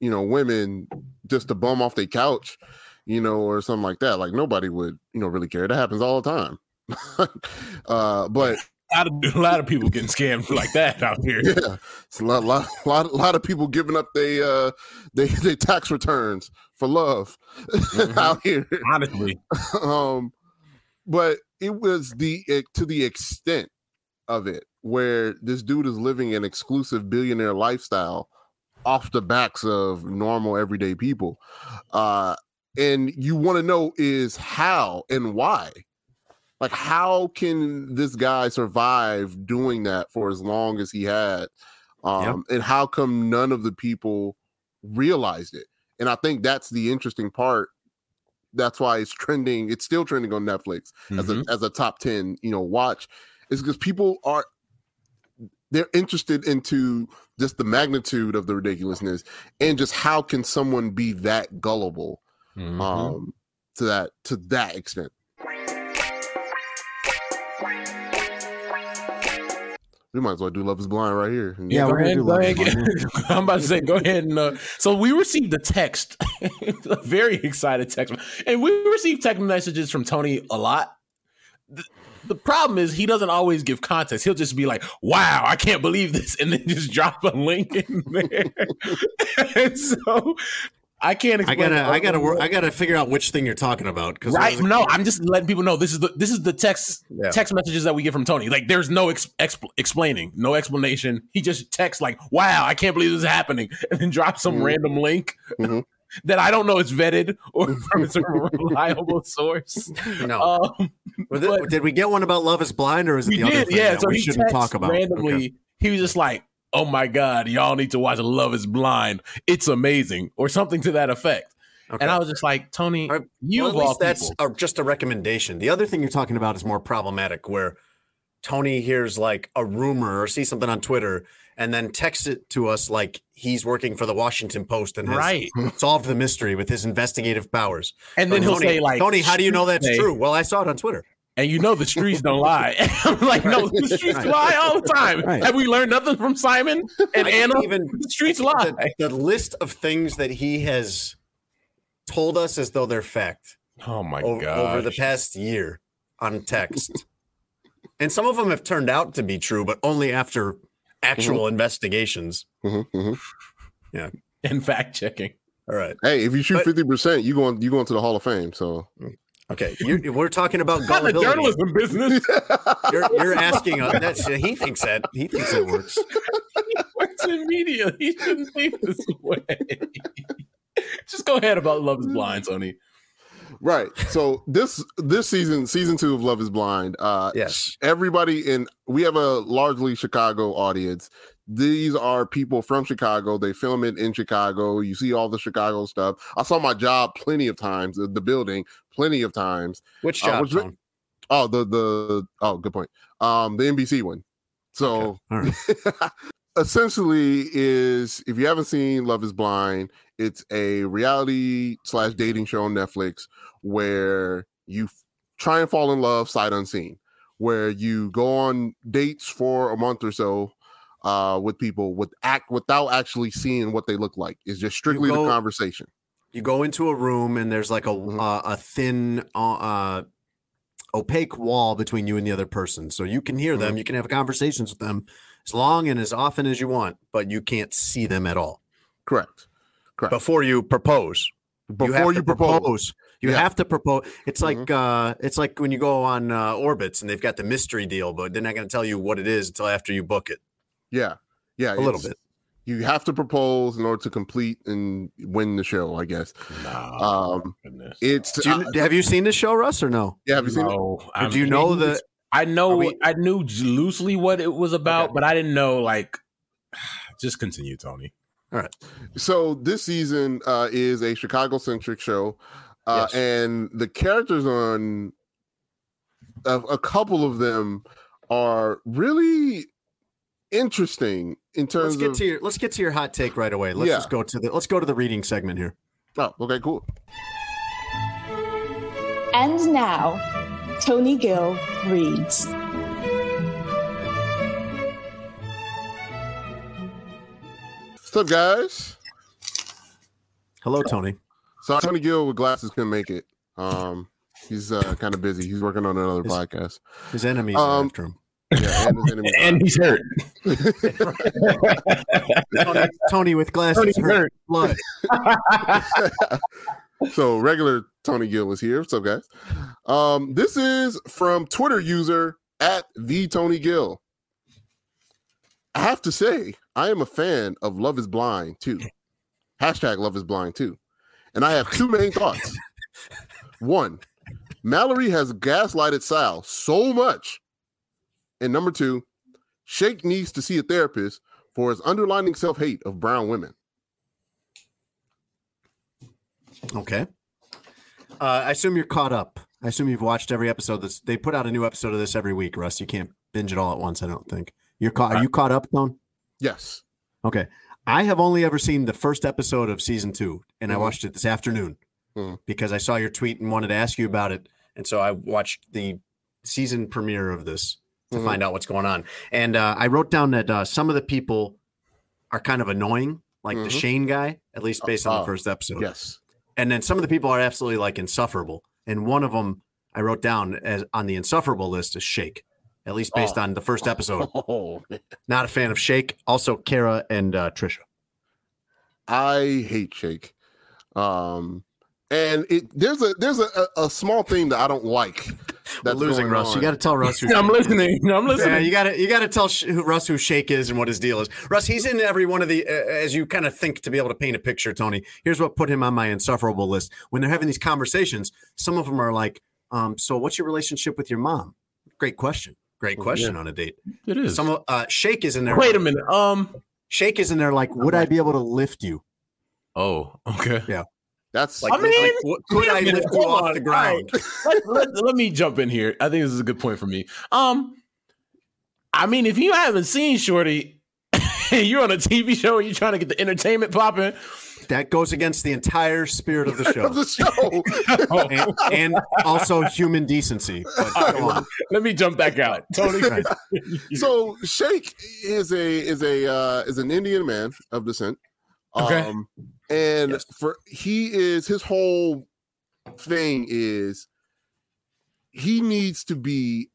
you know, women just to bum off their couch, you know, or something like that. Like nobody would, you know, really care. That happens all the time. uh, but A lot, of, a lot of people getting scammed like that out here. yeah, it's a lot, lot, lot, lot of people giving up their uh they they tax returns for love Mhm. out here. Honestly, um but it was the eh, to the extent of it where this dude is living an exclusive billionaire lifestyle off the backs of normal everyday people uh and you want to know is how and why like how can this guy survive doing that for as long as he had? Um and how come none of the people realized it? And i think that's the interesting part. That's why it's trending it's still trending on netflix as Mhm. a as a top 10 you know watch is because people are they're interested into just the magnitude of the ridiculousness and just how can someone be that gullible Mhm. um to that to that extent we might as well do love is blind right here Yeah, go we're gonna ahead, do go Love ahead. is get- I'm about to say, go ahead and. Uh, so we received a text, a very excited text, and we receive text messages from Tony a lot. The, the problem is he doesn't always give context. He'll just be like, "Wow, I can't believe this," and then just drop a link in there. and so I can't. I gotta. I gotta, work, I gotta figure out which thing you're talking about. Because Right? No, I'm just letting people know this is the this is the text Yeah. text messages that we get from Tony. Like, there's no ex- expl- explaining, no explanation. He just texts like, "Wow, I can't believe this is happening," and then drops some Mhm. random link Mhm. that I don't know is vetted or from a reliable source. no. Um, but- did we get one about Love Is Blind, or is it we the other thing yeah. that So we he shouldn't talk about? randomly. Okay. He was just like, "Oh my god, y'all need to watch Love Is Blind. It's amazing," or something to that effect. Okay. And I was just like, Tony, right, you Well, at all least that's a, just a recommendation. The other thing you're talking about is more problematic, where Tony hears like a rumor or sees something on Twitter and then texts it to us like he's working for the Washington Post and has right. solved the mystery with his investigative powers. And then But he'll Tony, say like, Tony, how do you know that's true? Well, I saw it on Twitter. And you know the streets don't lie. I'm like, no, the streets Right. lie all the time. Right. Have we learned nothing from Simon and I Anna? even the streets lie. the, the list of things that he has told us as though they're fact oh my god! over the past year on text. and some of them have turned out to be true, but only after actual investigations. Mhm, mhm. and fact checking. All right. Hey, if you shoot fifty percent, you going you going to the Hall of Fame. So Okay. You're, we're talking about Not the gullibility. journalism business. You're, you're asking. Uh, that's, he thinks that. He thinks it works. he works in media. He shouldn't think this way. Just go ahead about Love Is Blind, Tony. right. So this this season, season two of Love Is Blind. Uh, Yes. everybody in we have a largely Chicago audience. These are people from Chicago. They film it in Chicago. You see all the Chicago stuff. I saw my job plenty of times, the building plenty of times. Which Uh, job? it- Tone? Oh, the the oh, good point. Um, the NBC one. So All right. essentially is if you haven't seen Love is Blind, it's a reality slash dating show on Netflix where you f- try and fall in love sight unseen, where you go on dates for a month or so uh with people with act without actually seeing what they look like. It's just strictly go- the conversation. You go into a room and there's like a Mhm. uh, a thin, uh, uh, opaque wall between you and the other person, so you can hear Mm-hmm. them. You can have conversations with them as long and as often as you want, but you can't see them at all Correct. Correct. before you propose. Before have you, to propose. You Yeah. Mm-hmm. have to propose. It's like uh, it's like when you go on uh, Orbitz and they've got the mystery deal, but they're not going to tell you what it is until after you book it. Yeah. Yeah. A little bit. You have to propose in order to complete and win the show, I guess. Nah, Um, goodness. It's Do you, uh, have you seen the show, Russ, or no? yeah, have you seen it? no, I do you mean, know he the- I know. We- I knew loosely what it was about, Okay. but I didn't know. Like, just continue, Tony. All right. So this season uh, is a Chicago centric show, uh, Yes. and the characters on a, a couple of them are really interesting in terms Let's get of. to your let's get to your hot take right away. Let's Yeah. just go to the let's go to the reading segment here. oh, okay, cool. And now, Tony Gill reads. What's up, guys? Hello, Tony. So Tony Gill with glasses couldn't make it. Um, he's uh, kind of busy. He's working on another His- podcast. His enemies are Um, after him. Yeah, and And he's hurt. Tony, Tony with glasses Tony's hurt hurt. blood. so regular Tony Gill is here. What's up, guys? Um, this is from Twitter user at the Tony Gill. I have to say, I am a fan of Love is Blind too. Hashtag Love is Blind too. And I have two main thoughts. One, Mallory has gaslighted Sal so much. And number two, Shake needs to see a therapist for his underlining self hate of brown women. Okay. Uh, I assume you're caught up. I assume you've watched every episode. This they put out a new episode of this every week, Russ. You can't binge it all at once. I don't think you're caught. Are you caught up, Tone? Yes. Okay. I have only ever seen the first episode of season two, and I Mhm. watched it this afternoon Mhm. because I saw your tweet and wanted to ask you about it. And so I watched the season premiere of this to Mhm. find out what's going on. And uh, I wrote down that uh, some of the people are kind of annoying, like the Mhm. Shane guy, at least based on Oh, the first episode. Yes. And then some of the people are absolutely like insufferable. And one of them I wrote down as on the insufferable list is Shake, at least based Oh. on the first episode. Oh. Not a fan of Shake. Also, Kara and uh, Trisha. I hate Shake. Um, and it there's a there's a, a, a small thing that I don't like. We're That's losing going Russ. on. You got to tell Russ. Who I'm listening. I'm listening. Yeah, you got to you got to tell Sh- who, Russ who Shake is and what his deal is. Russ, he's in every one of the uh, as you kind of think to be able to paint a picture. Tony, here's what put him on my insufferable list. When they're having these conversations, some of them are like, um, "So, what's your relationship with your mom?" Great question. Great question on a date. it is. Some uh, Shake is in there. Wait a minute. Um. Shake is in there. Like, would I be able to lift you? Oh, okay. That's Like, I mean, like, what- could wait a I minute, lift you off on. the ground? let, let, let me jump in here. I think this is a good point for me. Um, I mean, if you haven't seen Shorty, and you're on a TV show and you're trying to get the entertainment popping, That goes against the entire spirit of the show. of the show. and, and also human decency. But go let me jump back out. Tony, Right. so Shake is a is a uh, is an Indian man of descent. Okay. Um, and Yes. for he is his whole thing is he needs to be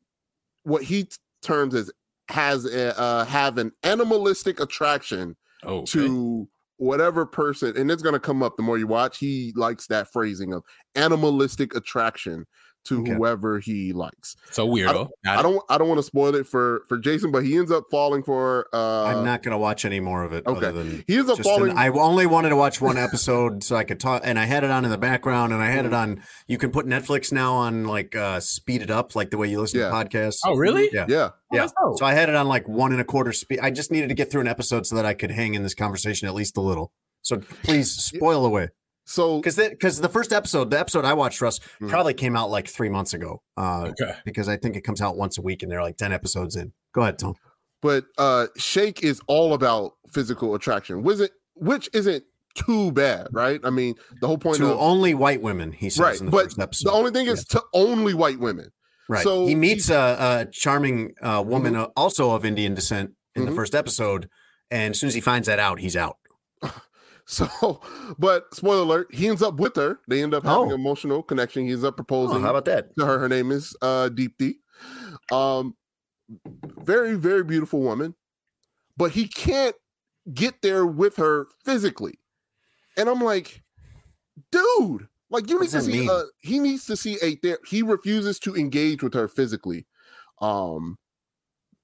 what he terms as has a, uh, have an animalistic attraction oh, to whatever person and it's going to come up the more you watch he likes that phrasing of animalistic attraction to Okay. whoever he likes so weirdo. I don't I don't want to spoil it for for Jason, but he ends up falling for uh I'm not going to watch any more of it. okay. Other than he ends up falling an- I only wanted to watch one episode so I could talk, and I had it on in the background, and I had it on. You can put Netflix now on like uh speed it up, like the way you listen Yeah. to podcasts. Oh, really? Yeah. yeah. Yeah. that's dope. So I had it on like one and a quarter speed. I just needed to get through an episode so that I could hang in this conversation at least a little. So please spoil away. So Because because the first episode, the episode I watched, Russ, Mhm. probably came out like three months ago. Uh, Okay. because I think it comes out once a week, and they're like ten episodes in. Go ahead, Tom. but uh Shake is all about physical attraction. Was it which isn't too bad, right? I mean, the whole point To of only white women, he says right, in the but first episode. the only thing is to only white women. right. so he meets a, a charming uh, woman, uh, also of Indian descent, in Mhm. the first episode, and as soon as he finds that out, he's out. So, but spoiler alert, he ends up with her. They end up having Oh. an emotional connection. He ends up Oh, proposing. how about that? to her. Her name is uh Deep Deepti. Um very, very beautiful woman, but he can't get there with her physically. And I'm like, dude, like you need to see uh he needs to see a there he refuses to engage with her physically. Um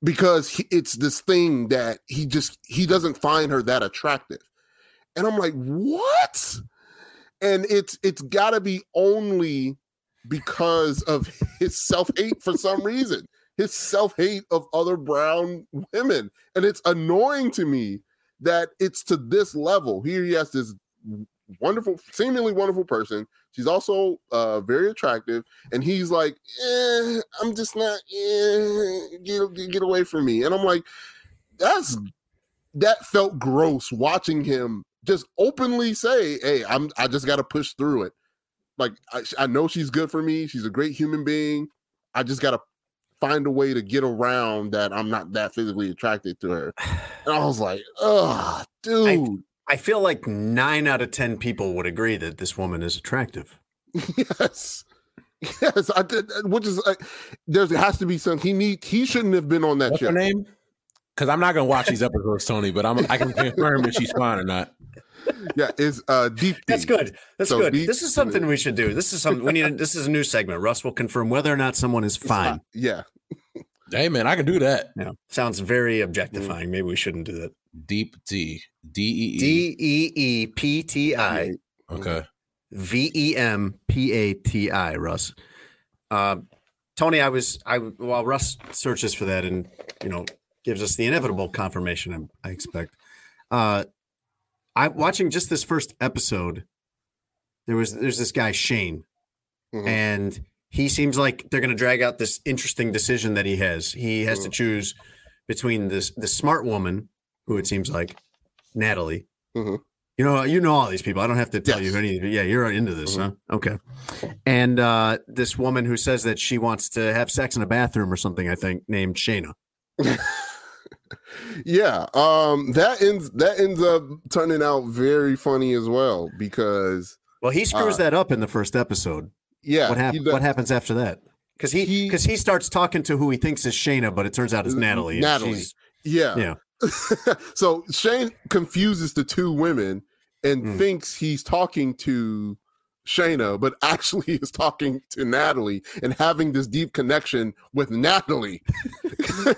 because he, it's this thing that he just he doesn't find her that attractive. And I'm like, what? And it's it's got to be only because of his self-hate for some reason. His self-hate of other brown women. And it's annoying to me that it's to this level. Here he has this wonderful, seemingly wonderful person. She's also uh very attractive, and he's like, eh, I'm just not eh, get, get away from me. And I'm like, that's that felt gross watching him just openly say, Hey, I'm I just gotta push through it. Like I, I know she's good for me, she's a great human being. I just gotta find a way to get around that I'm not that physically attracted to her. And I was like, oh, dude. I feel like nine out of ten people would agree that this woman is attractive. yes. Yes, I did. Uh, which is like, there's there has to be some. He need. He shouldn't have been on that What's ship. her name? Because I'm not gonna watch these episodes, Tony, but I'm I can confirm if she's fine or not. Yeah, is uh deep. That's good. That's So good. deep- This is something we should do. This is something we need. A, this is a new segment. Russ will confirm whether or not someone is fine. Yeah, Hey man, I can do that. Yeah, sounds very objectifying. Maybe we shouldn't do that. Deep D D E E. D e e p t i Okay. v e m p a t i. Russ, uh, Tony, I was I while Russ searches for that and you know gives us the inevitable confirmation. I, I expect. Uh, I watching just this first episode. There was there's this guy Shane, Mhm. and he seems like they're going to drag out this interesting decision that he has. He has to Mhm. choose between this the smart woman, who it seems like Natalie. Mhm. You know, you know all these people. I don't have to tell Yes. you any. Yeah, you're into this, huh? Okay. And uh, this woman who says that she wants to have sex in a bathroom or something. I think named Shayna. yeah. Um, that ends that ends up turning out very funny as well because Well, he screws Uh, that up in the first episode. yeah, what he happens? What happens after that? Because he He- because he, starts talking to who he thinks is Shayna, but it turns out it's Natalie. Natalie. she's- Yeah. Yeah. so Shane confuses the two women and Mm. thinks he's talking to Shayna, but actually is talking to Natalie and having this deep connection with Natalie. so,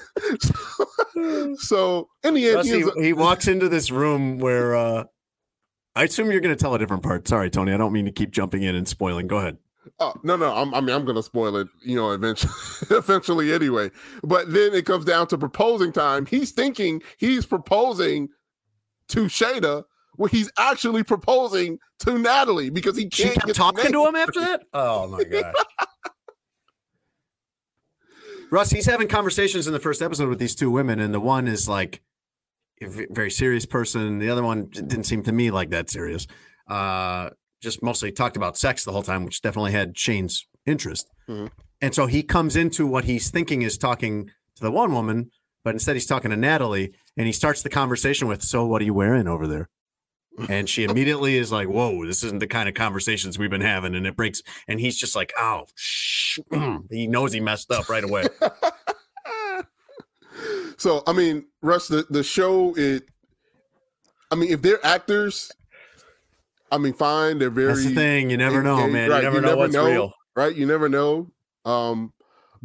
so in the end, he he, walks into this room where uh, I assume you're going to tell a different part. Sorry, Tony. I don't mean to keep jumping in and spoiling. Go ahead. Oh no, no. I'm, I mean, I'm gonna spoil it, you know, eventually, eventually anyway. But then it comes down to proposing time. He's thinking he's proposing to Shada, where he's actually proposing to Natalie because he can't get talking to him after that? Oh, my gosh. Russ, he's having conversations in the first episode with these two women, and the one is like a very serious person. The other one didn't seem to me like that serious. Uh, just mostly talked about sex the whole time, which definitely had Shane's interest. Mhm. And so he comes into what he's thinking is talking to the one woman, but instead he's talking to Natalie, and he starts the conversation with, "So, what are you wearing over there?" And she immediately is like, "Whoa, this isn't the kind of conversations we've been having." And it breaks, and he's just like, "Oh, shh." he knows he messed up right away. so I mean, Russ, the, the show it I mean, if they're actors, I mean, fine, they're very That's the thing. You never know, man. right, You never know what's real. right? You never know. Um,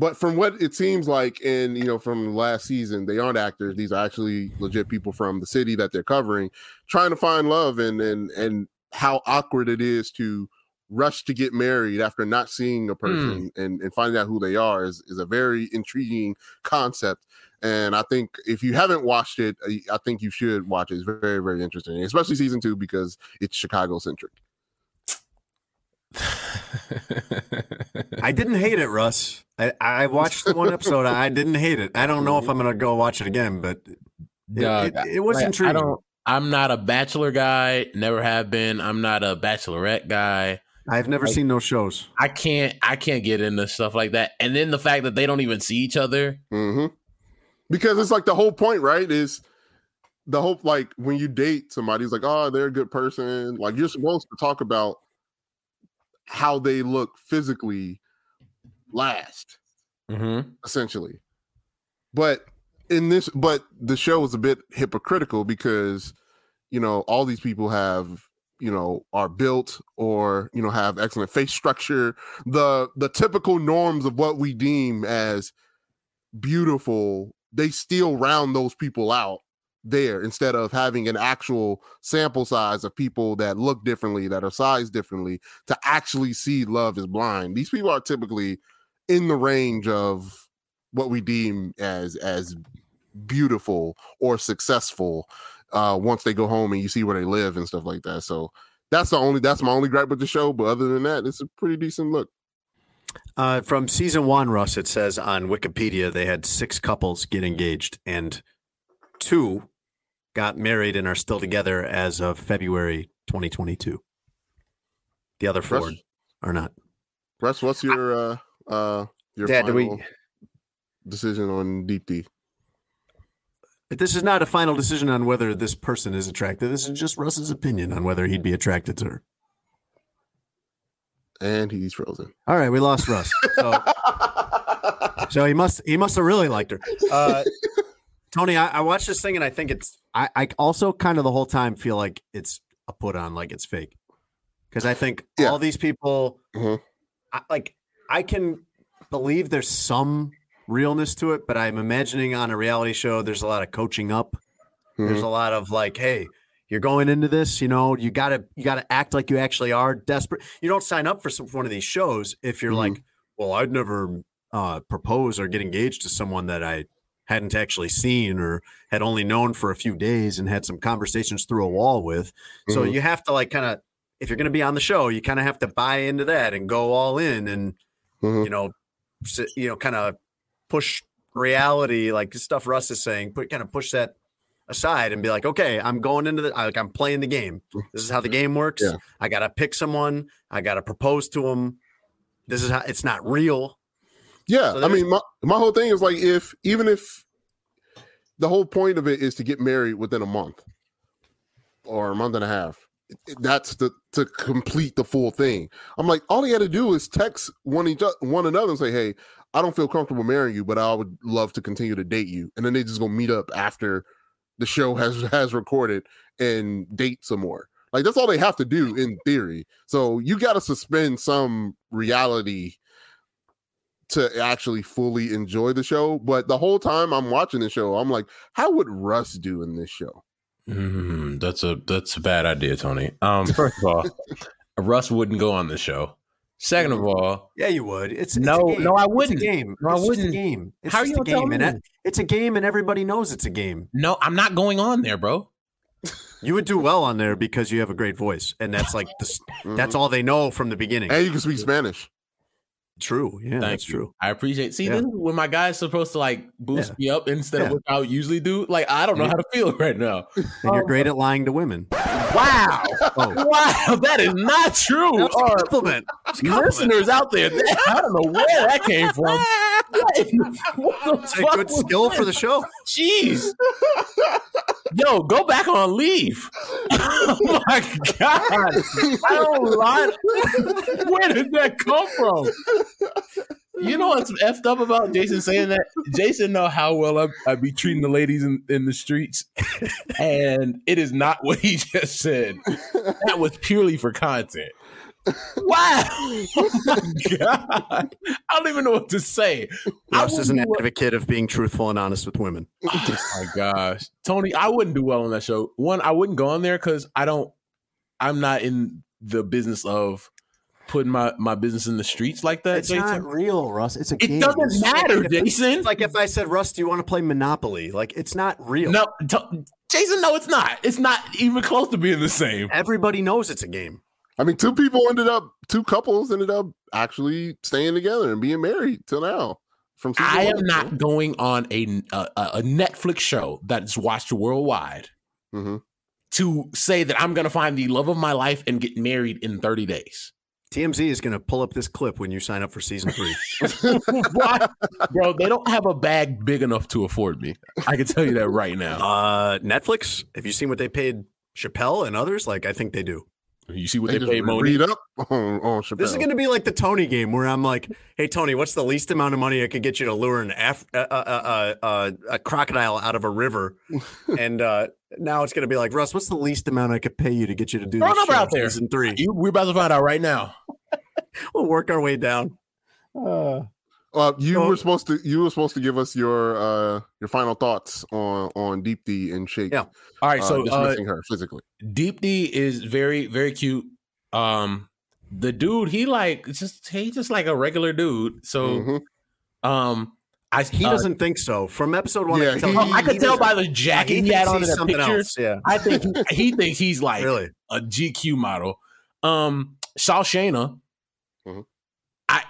but from what it seems like, in you know, from last season, they aren't actors; these are actually legit people from the city that they're covering, trying to find love, and and and how awkward it is to rush to get married after not seeing a hmm. person and and finding out who they are is is a very intriguing concept. And I think if you haven't watched it, I- I think you should watch it. It's very, very interesting, especially season two because it's Chicago centric. I didn't hate it, Russ. I, I watched the one episode. I didn't hate it. I don't know if I'm gonna go watch it again, but it, Dog, it, it was like, intriguing. I don't. I'm not a bachelor guy. Never have been. I'm not a bachelorette guy. I've never like- seen those shows. I can't. I can't get into stuff like that. And then the fact that they don't even see each other. hmm Because it's like the whole point, right? Is the hope like when you date somebody, it's like, oh, they're a good person. Like you're supposed to talk about how they look physically last, Mm-hmm. essentially. But in this, but the show is a bit hypocritical because you know all these people have you know are built or you know have excellent face structure the the typical norms of what we deem as beautiful they still round those people out there instead of having an actual sample size of people that look differently that are sized differently to actually see love is blind. These people are typically in the range of what we deem as as beautiful or successful uh once they go home and you see where they live and stuff like that. So that's the only that's my only gripe with the show but other than that it's a pretty decent look. Uh, from season one, Russ, it says on Wikipedia they had six couples get engaged, and two got married and are still together as of February 2022. The other four Russ, are not. Russ what's your uh uh your Dad, final we- decision on deep d this is not a final decision on whether this person is attracted. This is just Russ's opinion on whether he'd be attracted to her. and he's frozen All right, we lost Russ. So, so he must he must have really liked her. Uh, Tony, I, I watched this thing and I think it's I, I also kind of the whole time feel like it's a put on, like it's fake. Because I think Yeah. all these people Mhm. I, like I can believe there's some realness to it, but I'm imagining on a reality show there's a lot of coaching up. There's a lot of like, hey, you're going into this, you know, you gotta you gotta act like you actually are desperate. You don't sign up for some one of these shows if you're Mhm. like, well, I'd never uh, propose or get engaged to someone that I hadn't actually seen or had only known for a few days and had some conversations through a wall with. So Mhm. you have to like kind of, if you're going to be on the show, you kind of have to buy into that and go all in and Mhm. you know, you know, kind of push reality, like the stuff Russ is saying, put kind of push that aside and be like, okay, I'm going into the like I'm playing the game. This is how the game works. Yeah. I gotta pick someone. I gotta propose to them. This is how it's not real. Yeah, So I mean, my, my whole thing is like if even if the whole point of it is to get married within a month or a month and a half, that's the to complete the full thing. I'm like, all you had to do is text one each one another and say, "Hey, I don't feel comfortable marrying you, but I would love to continue to date you," and then they just gonna meet up after the show has has recorded and date some more. Like that's all they have to do in theory. So you got to suspend some reality to actually fully enjoy the show. But the whole time I'm watching the show, I'm like, how would Russ do in this show? Mm, that's a that's a bad idea, Tony. Um, first of all, Russ wouldn't go on the show. Second of all, Yeah, you would. It's it's No, a game. no, I It's a wouldn't. game. No, I It's wouldn't. a game. It's How just you a game, and me? it's a game, and everybody knows it's a game. no, I'm not going on there, bro. You would do well on there because you have a great voice, and that's like the, s- that's all they know from the beginning. And you can speak Spanish. True. Yeah, Thank that's you. true. I appreciate. See, Yeah. this is when my guy's supposed to like boost Yeah. me up instead of what I would usually do. Like I don't know how to feel right now. And you're great at lying to women. Wow, Oh. wow, that is not true. That's a Or compliment. Compliment. listeners out there, that- I don't know where that came from. what the It's a good skill for the show. Jeez. Yo, go back on leave. Oh my god. I don't lie. Where did that come from? You know what's effed up about Jason saying that? Jason know how well I, I be treating the ladies in, in the streets. And it is not what he just said. That was purely for content. Wow. Oh my god. I don't even know what to say. I Russ is an advocate of being truthful and honest with women. Oh my gosh, Tony, I wouldn't do well on that show. One, I wouldn't go on there because I don't. I'm not in the business of putting my my business in the streets like that. It's Jason. not real, Russ. It's a it game. doesn't It's matter, if- Jason. It's like if I said, Russ, do you want to play Monopoly? Like, it's not real. no, t- Jason, no, it's not. It's not even close to being the same. Everybody knows it's a game. I mean, two people ended up, two couples ended up actually staying together and being married till now. From season I one. am not going on a a, a Netflix show that's watched worldwide Mhm. to say that I'm going to find the love of my life and get married in 30 days. TMZ is going to pull up this clip when you sign up for season three. Bro, they don't have a bag big enough to afford me. I can tell you that right now. uh, Netflix, have you seen what they paid Chappelle and others? Like, I think they do. You see what They they, just pay Moni? read up on, on Chappelle. This is going to be like the Tony game where I'm like, hey, Tony, what's the least amount of money I could get you to lure an Af- uh, uh, uh, uh, a crocodile out of a river? and uh, now it's going to be like, Russ, what's the least amount I could pay you to get you to do Throw this show out there. Season three. You, we're about to find out right now. We'll work our way down. Uh, Uh, you So- were supposed to you were supposed to give us your uh your final thoughts on on Deep D and Shake. Yeah. All right, uh, so uh, dismissing her physically. Deep D is very, very cute. Um, the dude, he like just he just like a regular dude. So, Mhm. um, I he uh, doesn't think so. From episode one, Yeah, I, can he- tell I could tell by the jacket he, thinks had on in he's the something picture. else. Yeah, I think he, he thinks he's like really. a GQ model. Um, Shaw Shayna. Mhm. I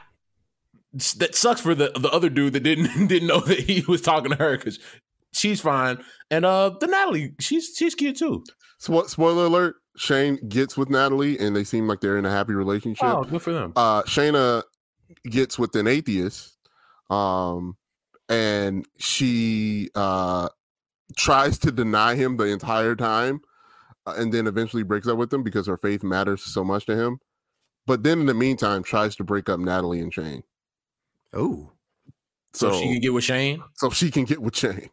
that sucks for the the other dude that didn't didn't know that he was talking to her because she's fine. And uh, the Natalie, she's she's cute too. Spo- spoiler alert: Shane gets with Natalie, and they seem like they're in a happy relationship. Oh, good for them. uh Shayna gets with an atheist um and she uh tries to deny him the entire time uh, and then eventually breaks up with him because her faith matters so much to him but then in the meantime tries to break up Natalie and Shane Oh, So, so she can get with Shane. so she can get with Shane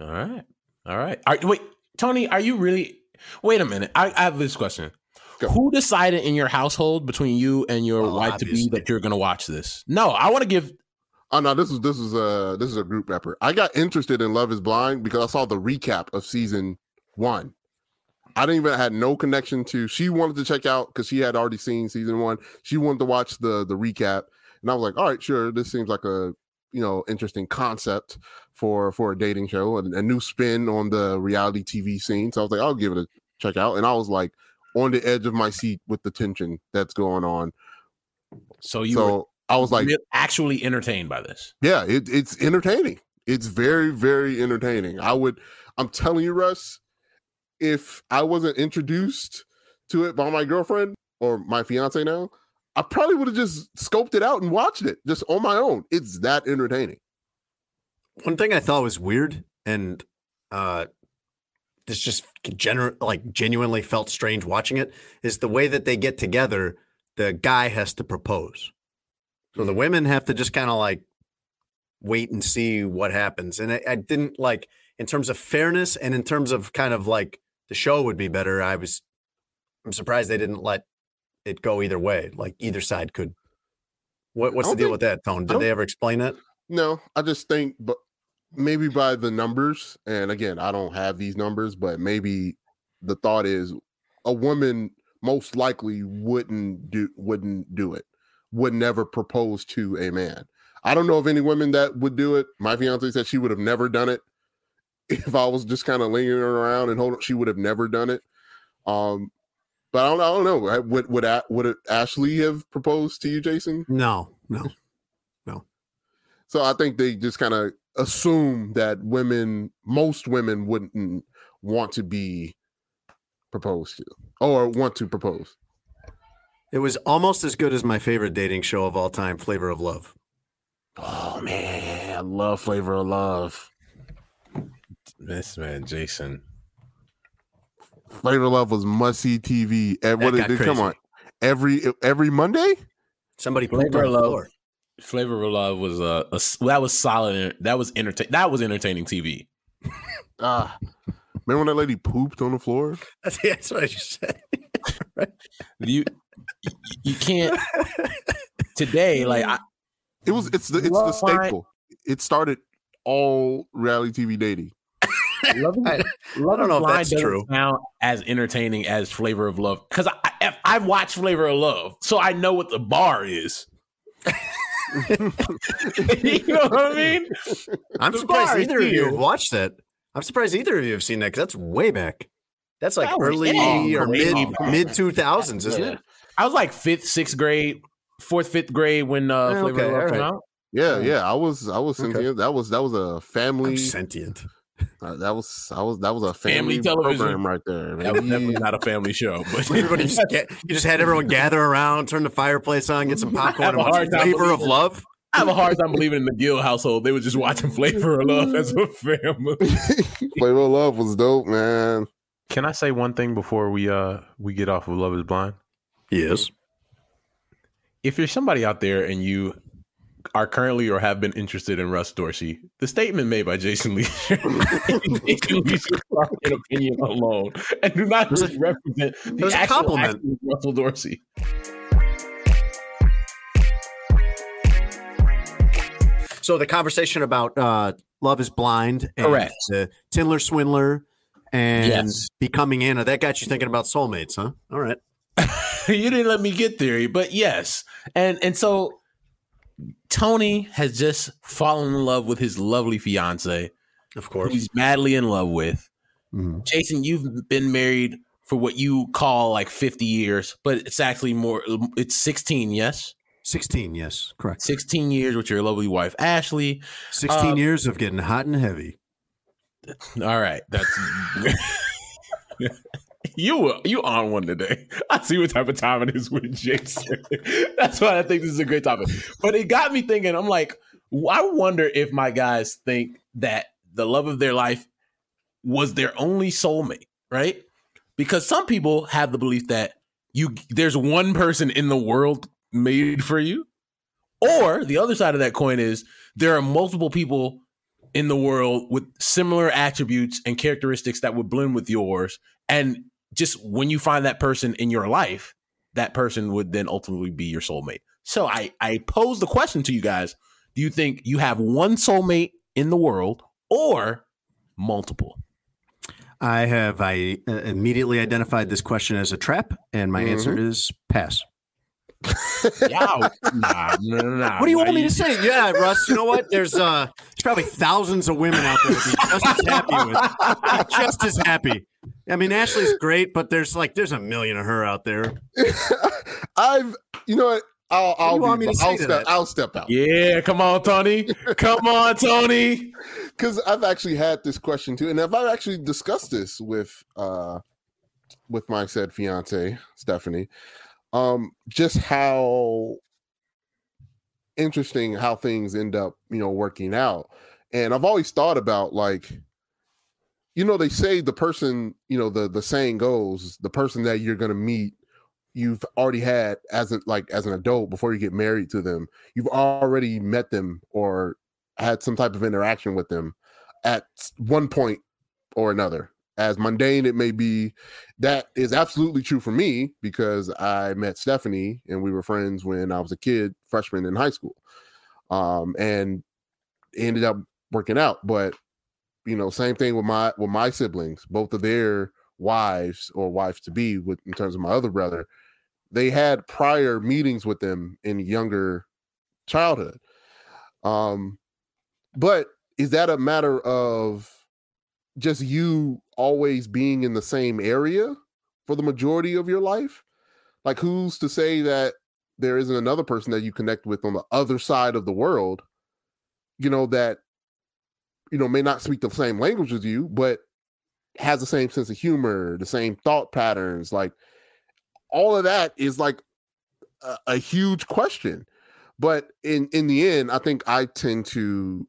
All right, all right. Are, wait, Tony, are you really? Wait a minute. I, I have this question. Go. Who decided in your household between you and your Well, wife to be that you're going to watch this? No, I want to give. Oh no, this is this is a this is a group rapper. I got interested in Love Is Blind because I saw the recap of season one. I didn't even had no connection to. She wanted to check out because she had already seen season one. She wanted to watch the the recap, and I was like, all right, sure. This seems like a you know interesting concept for for a dating show and a new spin on the reality TV scene. So I was like, I'll give it a check out, and I was like on the edge of my seat with the tension that's going on. So you were so I was like, actually entertained by this. yeah, it, it's entertaining. It's very, very entertaining. I would, I'm telling you, Russ, if I wasn't introduced to it by my girlfriend or my fiance now, I probably would have just scoped it out and watched it just on my own. It's that entertaining. one thing I thought was weird, and uh, this just gener- like genuinely felt strange watching it, is the way that they get together. The guy has to propose, so the women have to just kind of like wait and see what happens. And I, I didn't like in terms of fairness and in terms of kind of like the show would be better. I was I'm surprised they didn't let it go either way. Like either side could. What, what's the deal think- with that, Tone? Did they ever explain it? No, I just think, but maybe by the numbers, and again, I don't have these numbers, but maybe the thought is a woman most likely wouldn't do wouldn't do it, would never propose to a man. I don't know of any women that would do it. My fiance said she would have never done it. If I was just kind of lingering around and hold, she would have never done it. Um, but I don't, I don't know. I- Would would A- would it Ashley have proposed to you, Jason? No, no, no. So I think they just kind of assume that women, most women wouldn't want to be proposed to or want to propose. It was almost as good as my favorite dating show of all time, Flavor of Love. Oh man, I love Flavor of Love. This man, Jason. Flavor of Love was must see TV. And what got did, come on, every every Monday. Somebody Flavor of Love. floor. Flavor of Love was a, a s- that was solid. That was entertain. That was entertaining TV. Ah, remember when that lady pooped on the floor? That's, that's what I just said. You you, you can't today. Like I, It was. It's the it's the Why- staple. It started all reality TV dating. Love, is- I- Love don't know if that's true. Sound as entertaining as Flavor of Love because I, I I watched Flavor of Love, so I know what the bar is. you know what I mean? I'm The surprised bar either of you have watched that. I'm surprised either of you have seen that because that's way back. That's like That early yeah, or way mid mid two thousands, isn't Yeah. it? I was like fifth, sixth grade, fourth, fifth grade when uh, Yeah, Flavor okay, of Love came out. Yeah, yeah. I was I was Okay. That was that was a family. I'm sentient. Uh, that was I was that was a Family family, television. program right there. That was baby. definitely not a family show, but Everybody just get, you just had everyone gather around, turn the fireplace on, get some popcorn, and watch Flavor of Love. I have a hard time believing in the Gill household. They were just watching Flavor of Love as a family. Flavor of Love was dope, man. Can I say one thing before we uh we get off of Love Is Blind? Yes. If you're somebody out there and you are currently or have been interested in Russ Dorsey, the statement made by Jason Lieser, Jason opinion alone and do not represent the actual compliment. Russell Dorsey. So the conversation about uh, Love is Blind and Correct. uh, Tindler Swindler and Yes. becoming Anna, that got you thinking about soulmates, huh? All right. you didn't let me get theory, but yes. And and so Tony has just fallen in love with his lovely fiance, Of course. he's madly in love with. Mhm. Jason, you've been married for what you call like 50 years, but it's actually more it's 16, yes? 16, yes, correct. 16 years with your lovely wife Ashley. 16 Uh, years of getting hot and heavy. All right, that's you. You on one today? I see what type of time it is with Jason. that's why I think this is a great topic. But it got me thinking. I'm like, I wonder if my guys think that the love of their life was their only soulmate, right? Because some people have the belief that you there's one person in the world made for you, or the other side of that coin is there are multiple people in the world with similar attributes and characteristics that would blend with yours. And just when you find that person in your life, that person would then ultimately be your soulmate. So I, I pose the question to you guys Do you think you have one soulmate in the world or multiple? I have I uh, immediately identified this question as a trap, and my answer is pass. Yeah, nah, nah, nah, What do you want me to say? Yeah, Russ. You know what? There's uh, there's probably thousands of women out there be just as happy with, just as happy. I mean, Ashley's great, but there's like there's a million of her out there. I've you know what? I'll I'll, you want be- me to I'll step that? I'll step out. Yeah, come on, Tony. Come on, Tony. because I've actually had this question too, and have I've actually discussed this with uh with my said fiance Stephanie. Um, just how interesting how things end up, you know, working out. And I've always thought about like, you know, they say the person, you know, the the saying goes, the person that you're gonna meet, you've already had as a like as an adult before you get married to them, you've already met them or had some type of interaction with them at one point or another as mundane it may be, that is absolutely true for me because I met Stephanie and we were friends when I was a kid, freshman in high school. Um, and ended up working out. But you know, same thing with my with my siblings, both of their wives or wives to be with in terms of my other brother, they had prior meetings with them in younger childhood. Um, but is that a matter of just you always being in the same area for the majority of your life? Like, who's to say that there isn't another person that you connect with on the other side of the world, you know, that, you know, may not speak the same language as you, but has the same sense of humor, the same thought patterns. Like, all of that is like a, a huge question. But in in the end, I think I tend to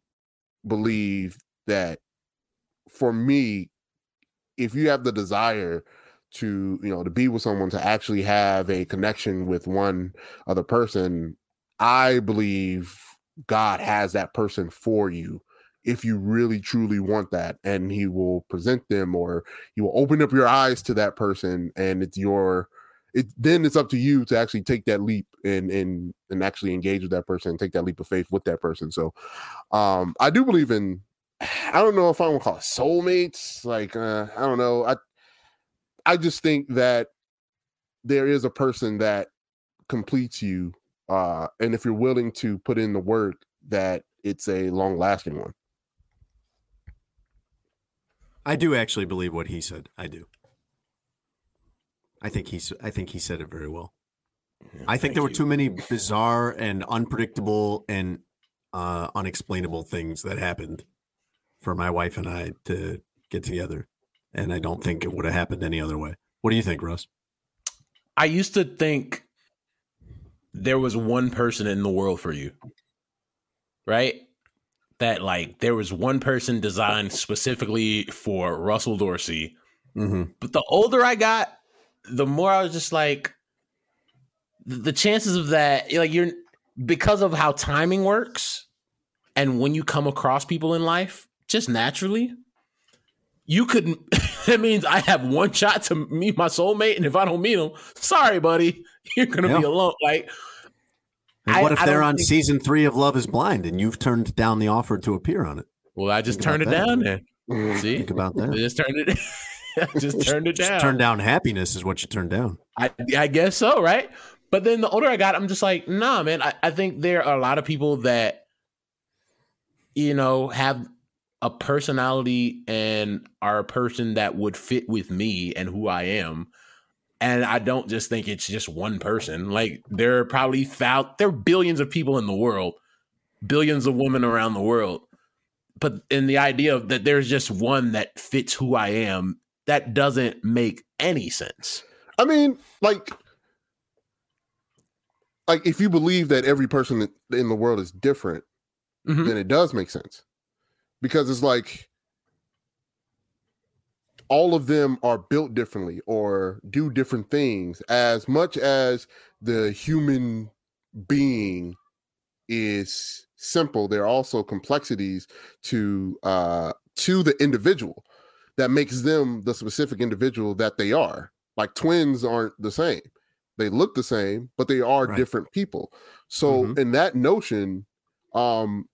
believe that for me, if you have the desire to you know to be with someone to actually have a connection with one other person i believe god has that person for you if you really truly want that and he will present them or he will open up your eyes to that person and it's your it then it's up to you to actually take that leap and and and actually engage with that person and take that leap of faith with that person so um i do believe in i don't know if i want to call it soulmates like uh i don't know i I just think that there is a person that completes you, uh, and if you're willing to put in the work, that it's a long lasting one. I do actually believe what he said. I do. I think he's. I think he said it very well. I think there were too many bizarre and unpredictable and uh, unexplainable things that happened for my wife and I to get together and I don't think it would have happened any other way. What do you think, Russ? I used to think there was one person in the world for you, right? That like there was one person designed specifically for Russell Dorsey. Mm-hmm. But the older I got, the more I was just like, the chances of that, like you're because of how timing works, and when you come across people in life, just naturally, you couldn't. that means I have one shot to meet my soulmate, and if I don't meet him, sorry, buddy, you're gonna Yeah. be alone. Like, And what I- if I they're on think- season three of Love Is Blind and you've turned down the offer to appear on it? well, I just Think turned it that. down. Then mm, see, Think about I that. just turned it. Just turned it Just down. turn down happiness is what you turned down. I, I guess so, right? But then the older I got, I'm just like, nah, man. I, I think there are a lot of people that, you know, have a personality and are a person that would fit with me and who I am. And I don't just think it's just one person. Like there are probably thou- there are billions of people in the world, billions of women around the world. But in the idea of that there's just one that fits who I am, that doesn't make any sense. I mean, like, like if you believe that every person in the world is different, Mhm. then it does make sense because it's like all of them are built differently or do different things as much as the human being is simple there are also complexities to uh to the individual that makes them the specific individual that they are like twins aren't the same they look the same but they are Right. different people so Mhm. in that notion um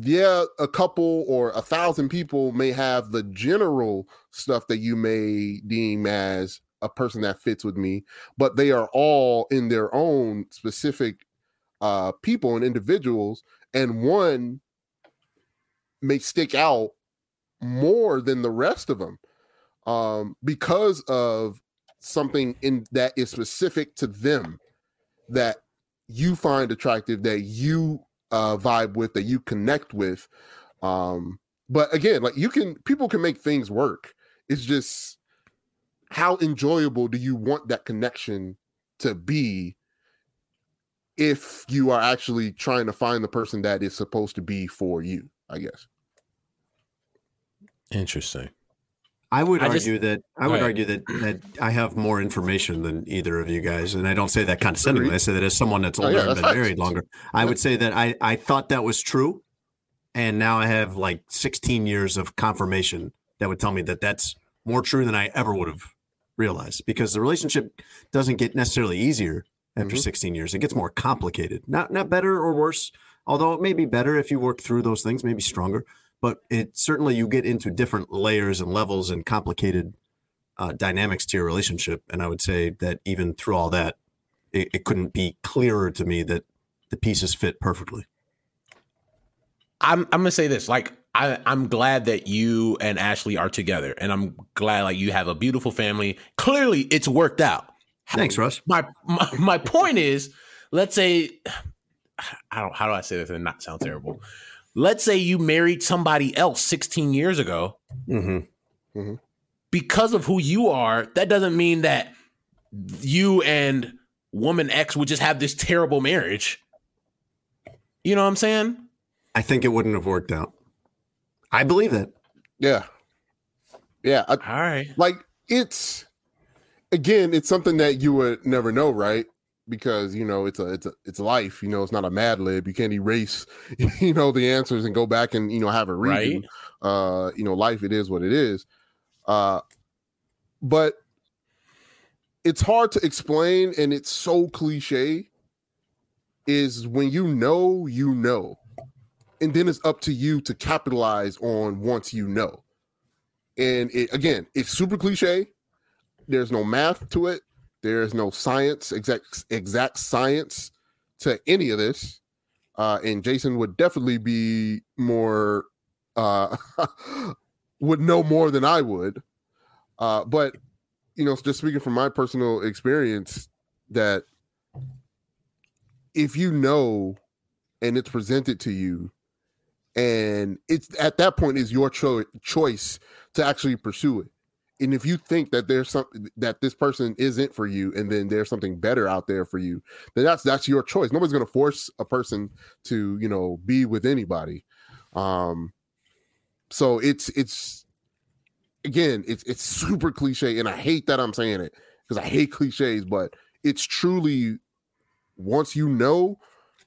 yeah a couple or a thousand people may have the general stuff that you may deem as a person that fits with me but they are all in their own specific uh people and individuals and one may stick out more than the rest of them um because of something in that is specific to them that you find attractive that you uh vibe with that you connect with um but again like you can people can make things work it's just how enjoyable do you want that connection to be if you are actually trying to find the person that is supposed to be for you i guess Interesting. I would I just- argue that I would ahead. argue that that I have more information than either of you guys, and I don't say that condescendingly. I say that as someone that's Oh, older yeah, and been facts. married longer. I would say that I I thought that was true, and now I have like 16 years of confirmation that would tell me that that's more true than I ever would have realized because the relationship doesn't get necessarily easier after Mhm. 16 years. It gets more complicated. Not not better or worse, although it may be better if you work through those things, maybe stronger. But it certainly you get into different layers and levels and complicated uh, dynamics to your relationship. And I would say that even through all that, it, it couldn't be clearer to me that the pieces fit perfectly. I'm I'm gonna say this. Like I, I'm glad that you and Ashley are together, and I'm glad like you have a beautiful family. Clearly, it's worked out. Thanks, Russ. My my, my point is, let's say I don't how do I say this and not sound terrible. Let's say you married somebody else 16 years ago Mm-hmm. because of who you are. That doesn't mean that you and woman X would just have this terrible marriage. You know what I'm saying? I think it wouldn't have worked out. I believe that. Yeah. Yeah. I, All right. like it's again, it's something that you would never know, right? Because you know it's a it's a it's life. You know, it's not a Mad Lib. You can't erase, you know, the answers and go back and you know have a redo. Right. Uh, you know, life it is what it is. Uh, but it's hard to explain, and it's so cliche. Is when you know, you know, and then it's up to you to capitalize on once you know. And it, again, it's super cliche. There's no math to it. There's no science, exact exact science to any of this. Uh, and Jason would definitely be more uh, would know more than I would. Uh, but you know, just speaking from my personal experience, that if you know and it's presented to you, and it's at that point is your cho- choice to actually pursue it. And if you think that there's something that this person isn't for you, and then there's something better out there for you, then that's that's your choice. Nobody's going to force a person to you know be with anybody. Um, so it's it's again it's it's super cliche, and I hate that I'm saying it because I hate cliches, but it's truly once you know,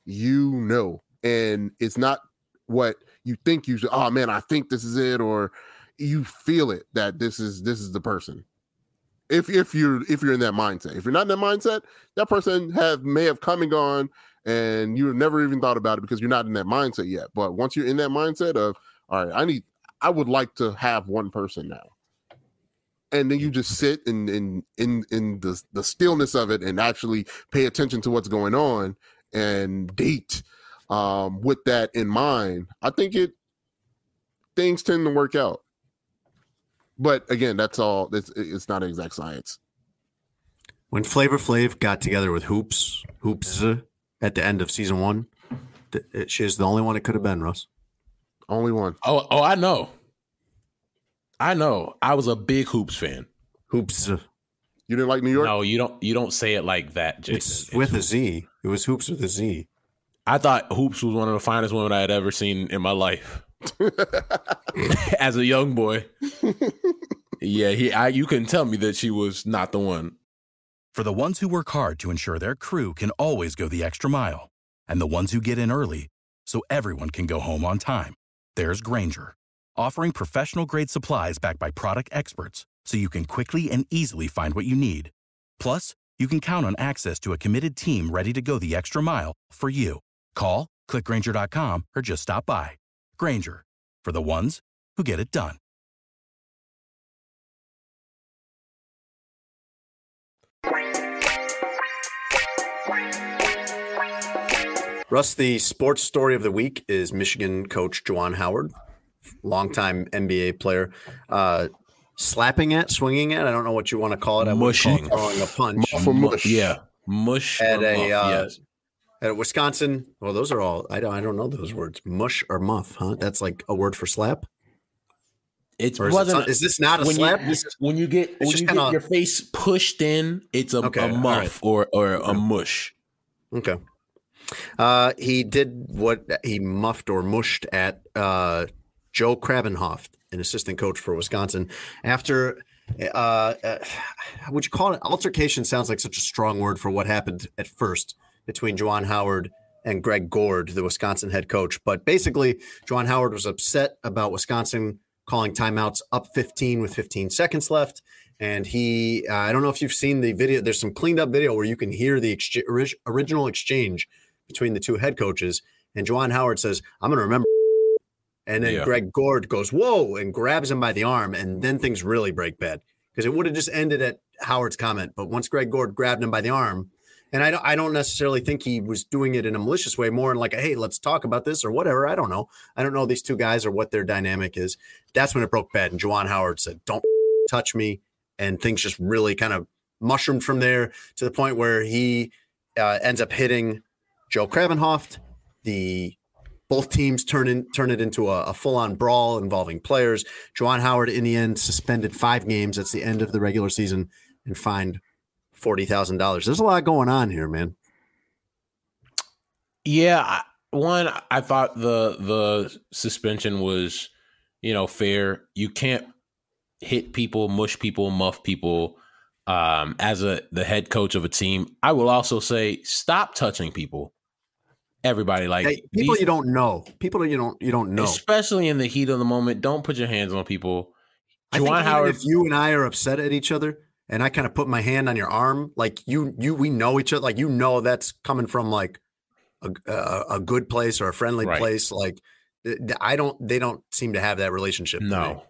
you know, and it's not what you think you should. Oh man, I think this is it, or you feel it that this is this is the person. If if you're if you're in that mindset, if you're not in that mindset, that person have may have come and gone, and you've never even thought about it because you're not in that mindset yet. But once you're in that mindset of, all right, I need, I would like to have one person now, and then you just sit in in in in the the stillness of it and actually pay attention to what's going on and date um with that in mind i think it things tend to work out but again that's all it's it's not an exact science When Flavor Flav got together with Hoopz, Hoopz at the end of season one, th- it- she's the only one it could have been, Russ. only one Oh, oh, I know. I know. I was a big Hoopz fan. Hoopz. you didn't like new york No, you don't. You don't say it like that, Jason. It's with a Z. It was Hoopz with a Z. I thought Hoopz was one of the finest women I had ever seen in my life. As a young boy, yeah, he. I, you couldn't tell me that she was not the one. For the ones who work hard to ensure their crew can always go the extra mile, and the ones who get in early so everyone can go home on time, there's Grainger, offering professional grade supplies backed by product experts so you can quickly and easily find what you need. Plus, you can count on access to a committed team ready to go the extra mile for you. Call, clickgrainger.com, or just stop by. Grainger, for the ones who get it done. Russ, the sports story of the week is Michigan coach Juwan Howard, longtime NBA player, uh, slapping at, swinging at. I don't know what you want to call it. I would call it Mushing. throwing a punch Muff mush. Yeah, mush at a uh, yes. At Wisconsin. Well, those are all. I don't. I don't know those words. Mush or muff, huh? That's like a word for slap. It's is, it, is this not a when slap? you, when you get when you kinda- get your face pushed in, it's a, Okay, a muff or or a mush. Okay. Uh, he did what he muffed or mushed at uh, Joe Krabbenhoft, an assistant coach for Wisconsin, after. Uh, uh, would you call it altercation? Sounds like such a strong word for what happened at first between Juwan Howard and Greg Gard, the Wisconsin head coach. But basically, Juwan Howard was upset about Wisconsin calling timeouts up 15 with 15 seconds left. And he, uh, I don't know if you've seen the video. There's some cleaned up video where you can hear the ex- original exchange between the two head coaches. And Juwan Howard says, I'm going to remember. And then yeah. Greg Gard goes, Whoa, and grabs him by the arm. And then things really break bad because it would have just ended at Howard's comment. But once Greg Gard grabbed him by the arm, and I don't, I don't necessarily think he was doing it in a malicious way, more in like, hey, let's talk about this or whatever. I don't know. I don't know these two guys or what their dynamic is. That's when it broke bad. And Juwan Howard said, don't touch me. And things just really kind of mushroomed from there to the point where he uh, ends up hitting Joe Krabbenhoft. The both teams turn in, turn it into a, a full on brawl involving players. Juwan Howard, in the end, suspended five games. That's the end of the regular season and fined forty thousand dollars. There's a lot going on here, man. Yeah, one, I thought the the suspension was, you know, fair. You can't hit people, mush people, muff people. Um, as a the head coach of a team, I will also say stop touching people. Everybody like hey, people these, you don't know, people you don't you don't know, especially in the heat of the moment. Don't put your hands on people. Juwan Howard, if you and I are upset at each other, and I kind of put my hand on your arm, like you, you, we know each other, like you know that's coming from like a a, a good place or a friendly right. place. Like I don't, they don't seem to have that relationship. No.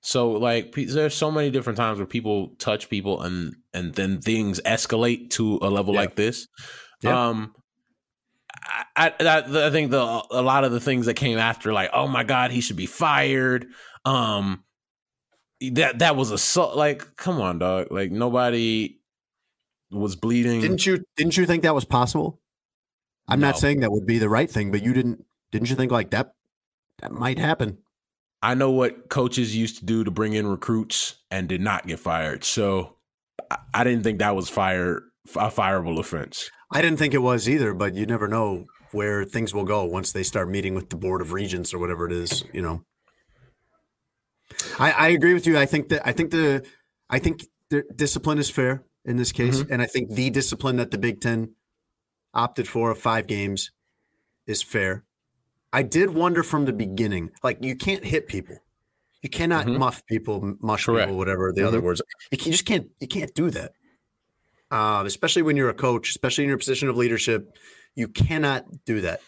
So like, there's so many different times where people touch people and and then things escalate to a level yeah. like this. Yeah. Um, I, I, I think the a lot of the things that came after, like, oh my god, he should be fired. Um, that that was a like come on dog. Like nobody was bleeding. Didn't you didn't you think that was possible? I'm no. not saying that would be the right thing but you didn't didn't you think like that that might happen? I know what coaches used to do to bring in recruits and did not get fired. So i, I didn't think that was fire a fireable offense. I didn't think it was either but you never know where things will go once they start meeting with the board of regents or whatever it is you know I, I agree with you. I think that I think the I think the discipline is fair in this case, mm-hmm. and I think the discipline that the Big Ten opted for of five games is fair. I did wonder from the beginning, like you can't hit people, you cannot mm-hmm. muff people, mush Correct. people, whatever the mm-hmm. other words. You, can, you, just can't. You can't do that. Um, especially when you're a coach, especially in your position of leadership, you cannot do that.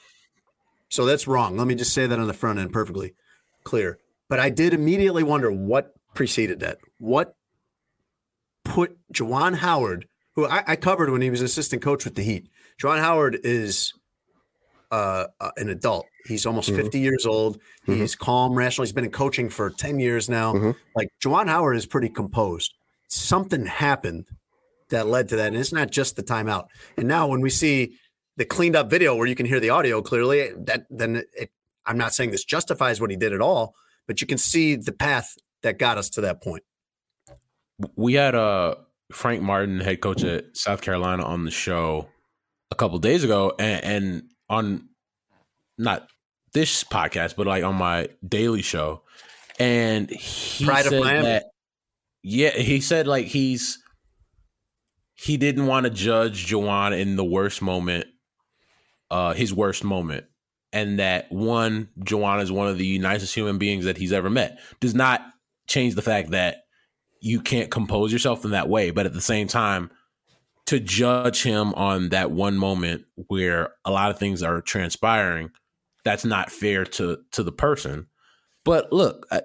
So that's wrong. Let me just say that on the front end, perfectly clear. But I did immediately wonder what preceded that. What put Juwan Howard, who I, I covered when he was assistant coach with the Heat. Juwan Howard is uh, uh, an adult. He's almost mm-hmm. 50 years old. Mm-hmm. He's mm-hmm. calm, rational. He's been in coaching for 10 years now. Mm-hmm. Like Juwan Howard is pretty composed. Something happened that led to that. And it's not just the timeout. And now when we see the cleaned up video where you can hear the audio clearly, that then it, I'm not saying this justifies what he did at all, but you can see the path that got us to that point. We had uh, Frank Martin, head coach at South Carolina, on the show a couple days ago, and, and on not this podcast, but like on my daily show, and he Pride said that yeah, he said like he's he didn't want to judge Juwan in the worst moment, uh, his worst moment and that one, Juwan is one of the nicest human beings that he's ever met, does not change the fact that you can't compose yourself in that way. But at the same time, to judge him on that one moment where a lot of things are transpiring, that's not fair to to the person. But look, uh,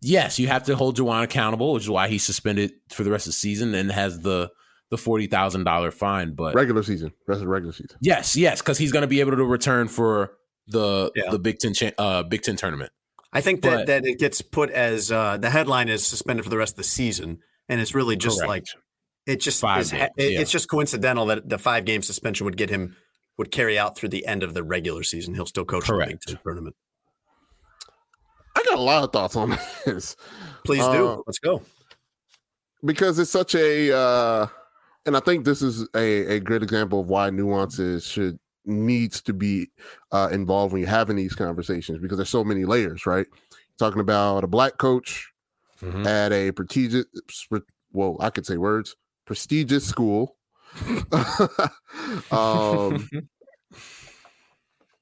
yes, you have to hold Juwan accountable, which is why he's suspended for the rest of the season and has the the forty thousand dollar fine, but regular season, rest of the regular season. Yes, yes, because he's going to be able to return for the yeah. the Big Ten cha- uh, Big Ten tournament. I think that but, that it gets put as uh, the headline is suspended for the rest of the season, and it's really just correct. like it just five is, games, it, yeah. it's just coincidental that the five game suspension would get him would carry out through the end of the regular season. He'll still coach correct. the Big Ten tournament. I got a lot of thoughts on this. Please do. Uh, Let's go. Because it's such a uh, and I think this is a, a great example of why nuances should needs to be uh, involved when you're having these conversations because there's so many layers, right? Talking about a black coach mm-hmm. at a prestigious, well, I could say words, prestigious school, um,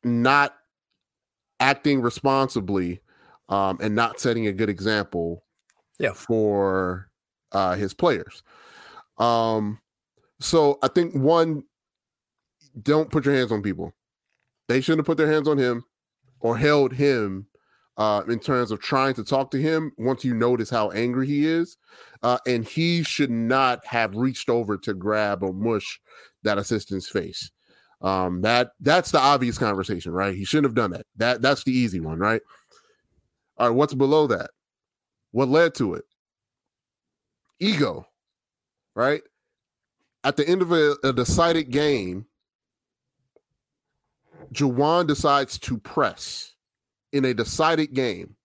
not acting responsibly um, and not setting a good example Yeah. for uh, his players. Um, so I think one, don't put your hands on people. They shouldn't have put their hands on him or held him uh, in terms of trying to talk to him once you notice how angry he is. Uh, and he should not have reached over to grab or mush that assistant's face. Um, that that's the obvious conversation, right? He shouldn't have done that. That that's the easy one, right? All right, what's below that? What led to it? Ego, right? At the end of a, a decided game, Juwan decides to press in a decided game.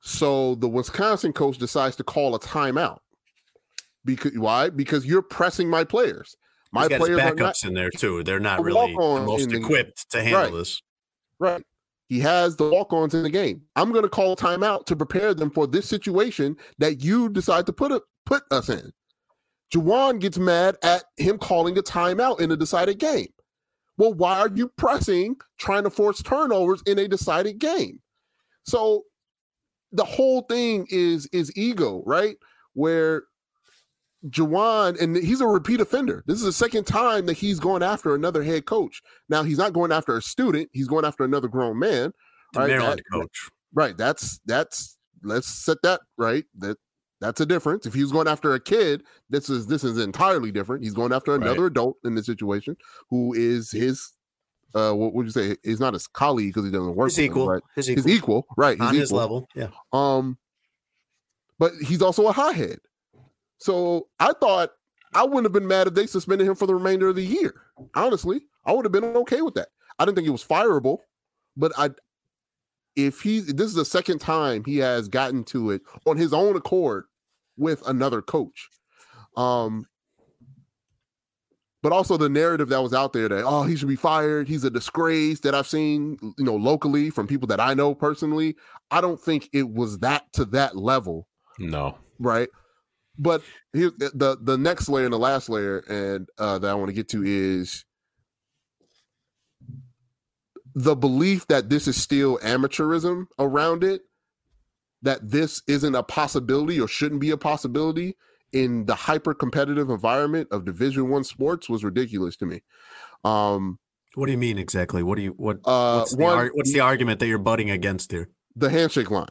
So the Wisconsin coach decides to call a timeout. Because why? Because you're pressing my players. My He's got players backups not in there too. They're not really the most the- equipped to handle Right. this. right. He has the walk-ons in the game. I'm going to call a timeout to prepare them for this situation that you decide to put a, put us in. Juwan gets mad at him calling a timeout in a decided game. Well, why are you pressing, trying to force turnovers in a decided game? So the whole thing is is ego, right? Where Juwan, and he's a repeat offender. This is the second time that he's going after another head coach. Now he's not going after a student; he's going after another grown man. Right? Maryland That- coach. Right. That's that's let's set that right. That that's a difference. If he was going after a kid, this is this is entirely different. He's going after another adult in this situation who is his uh what would you say? He's not his colleague because he doesn't work His with him, equal. right? His His equal. equal, right? On his equal. level. Yeah. Um, but he's also a hothead. So I thought I wouldn't have been mad if they suspended him for the remainder of the year. Honestly, I would have been okay with that. I didn't think it was fireable, but I, if he, this is the second time he has gotten to it on his own accord with another coach. Um, but also the narrative that was out there that oh he should be fired he's a disgrace that i've seen you know locally from people that i know personally i don't think it was that to that level No. right but here the the next layer and the last layer and uh that i want to get to is the belief that this is still amateurism around it that this isn't a possibility or shouldn't be a possibility in the hyper competitive environment of division one sports was ridiculous to me um What do you mean exactly? What do you what? uh what's, the, one ar- what's the argument that you're butting against here? the handshake line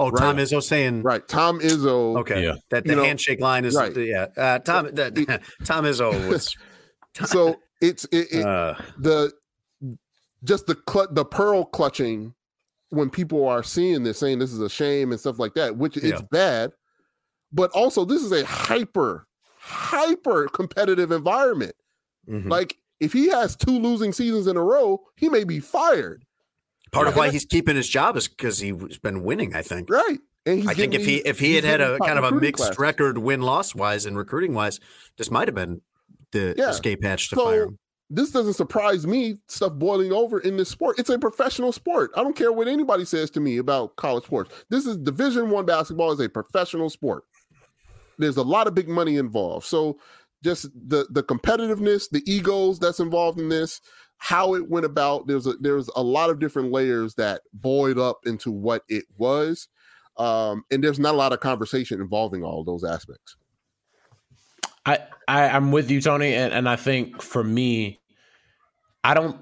Oh, Tom Right. Izzo saying right tom izzo okay Yeah. that the You know, handshake line is right. yeah. Uh, Tom that, Tom Izzo was so it's it, it, uh, the just the cl- the pearl clutching when people are seeing this saying this is a shame and stuff like that which it's bad but also this is a hyper hyper competitive environment mhm. like if he has two losing seasons in a row he may be fired part of why he's keeping his job is because he's been winning. I think. right and I think if he if he had had a kind of a mixed classes. record win loss wise and recruiting wise, this might have been the Yeah. escape hatch to So, fire him. This doesn't surprise me stuff boiling over in this sport. It's a professional sport. I don't care what anybody says to me about college sports. This is division one basketball is a professional sport. There's a lot of big money involved. So just the the competitiveness the egos that's involved in this how it went about there's a there's a lot of different layers that boiled up into what it was. Um and there's not a lot of conversation involving all those aspects I, I I'm with you, Tony, and, and I think for me, I don't.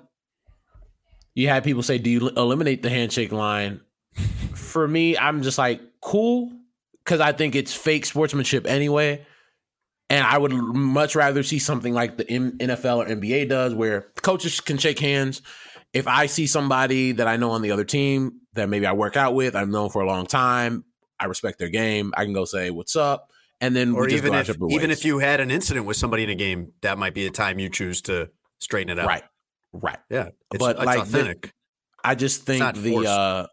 You had people say, "Do you eliminate the handshake line?" for me, I'm just like cool because I think it's fake sportsmanship anyway, and I would much rather see something like the NFL or NBA does, where coaches can shake hands. If I see somebody that I know on the other team that maybe I work out with, I've known for a long time, I respect their game, I can go say, "What's up?" And then Or even if even if you had an incident with somebody in a game, that might be a time you choose to straighten it out. Right. Right. Yeah. It's, But, it's like, the- authentic. I just think the uh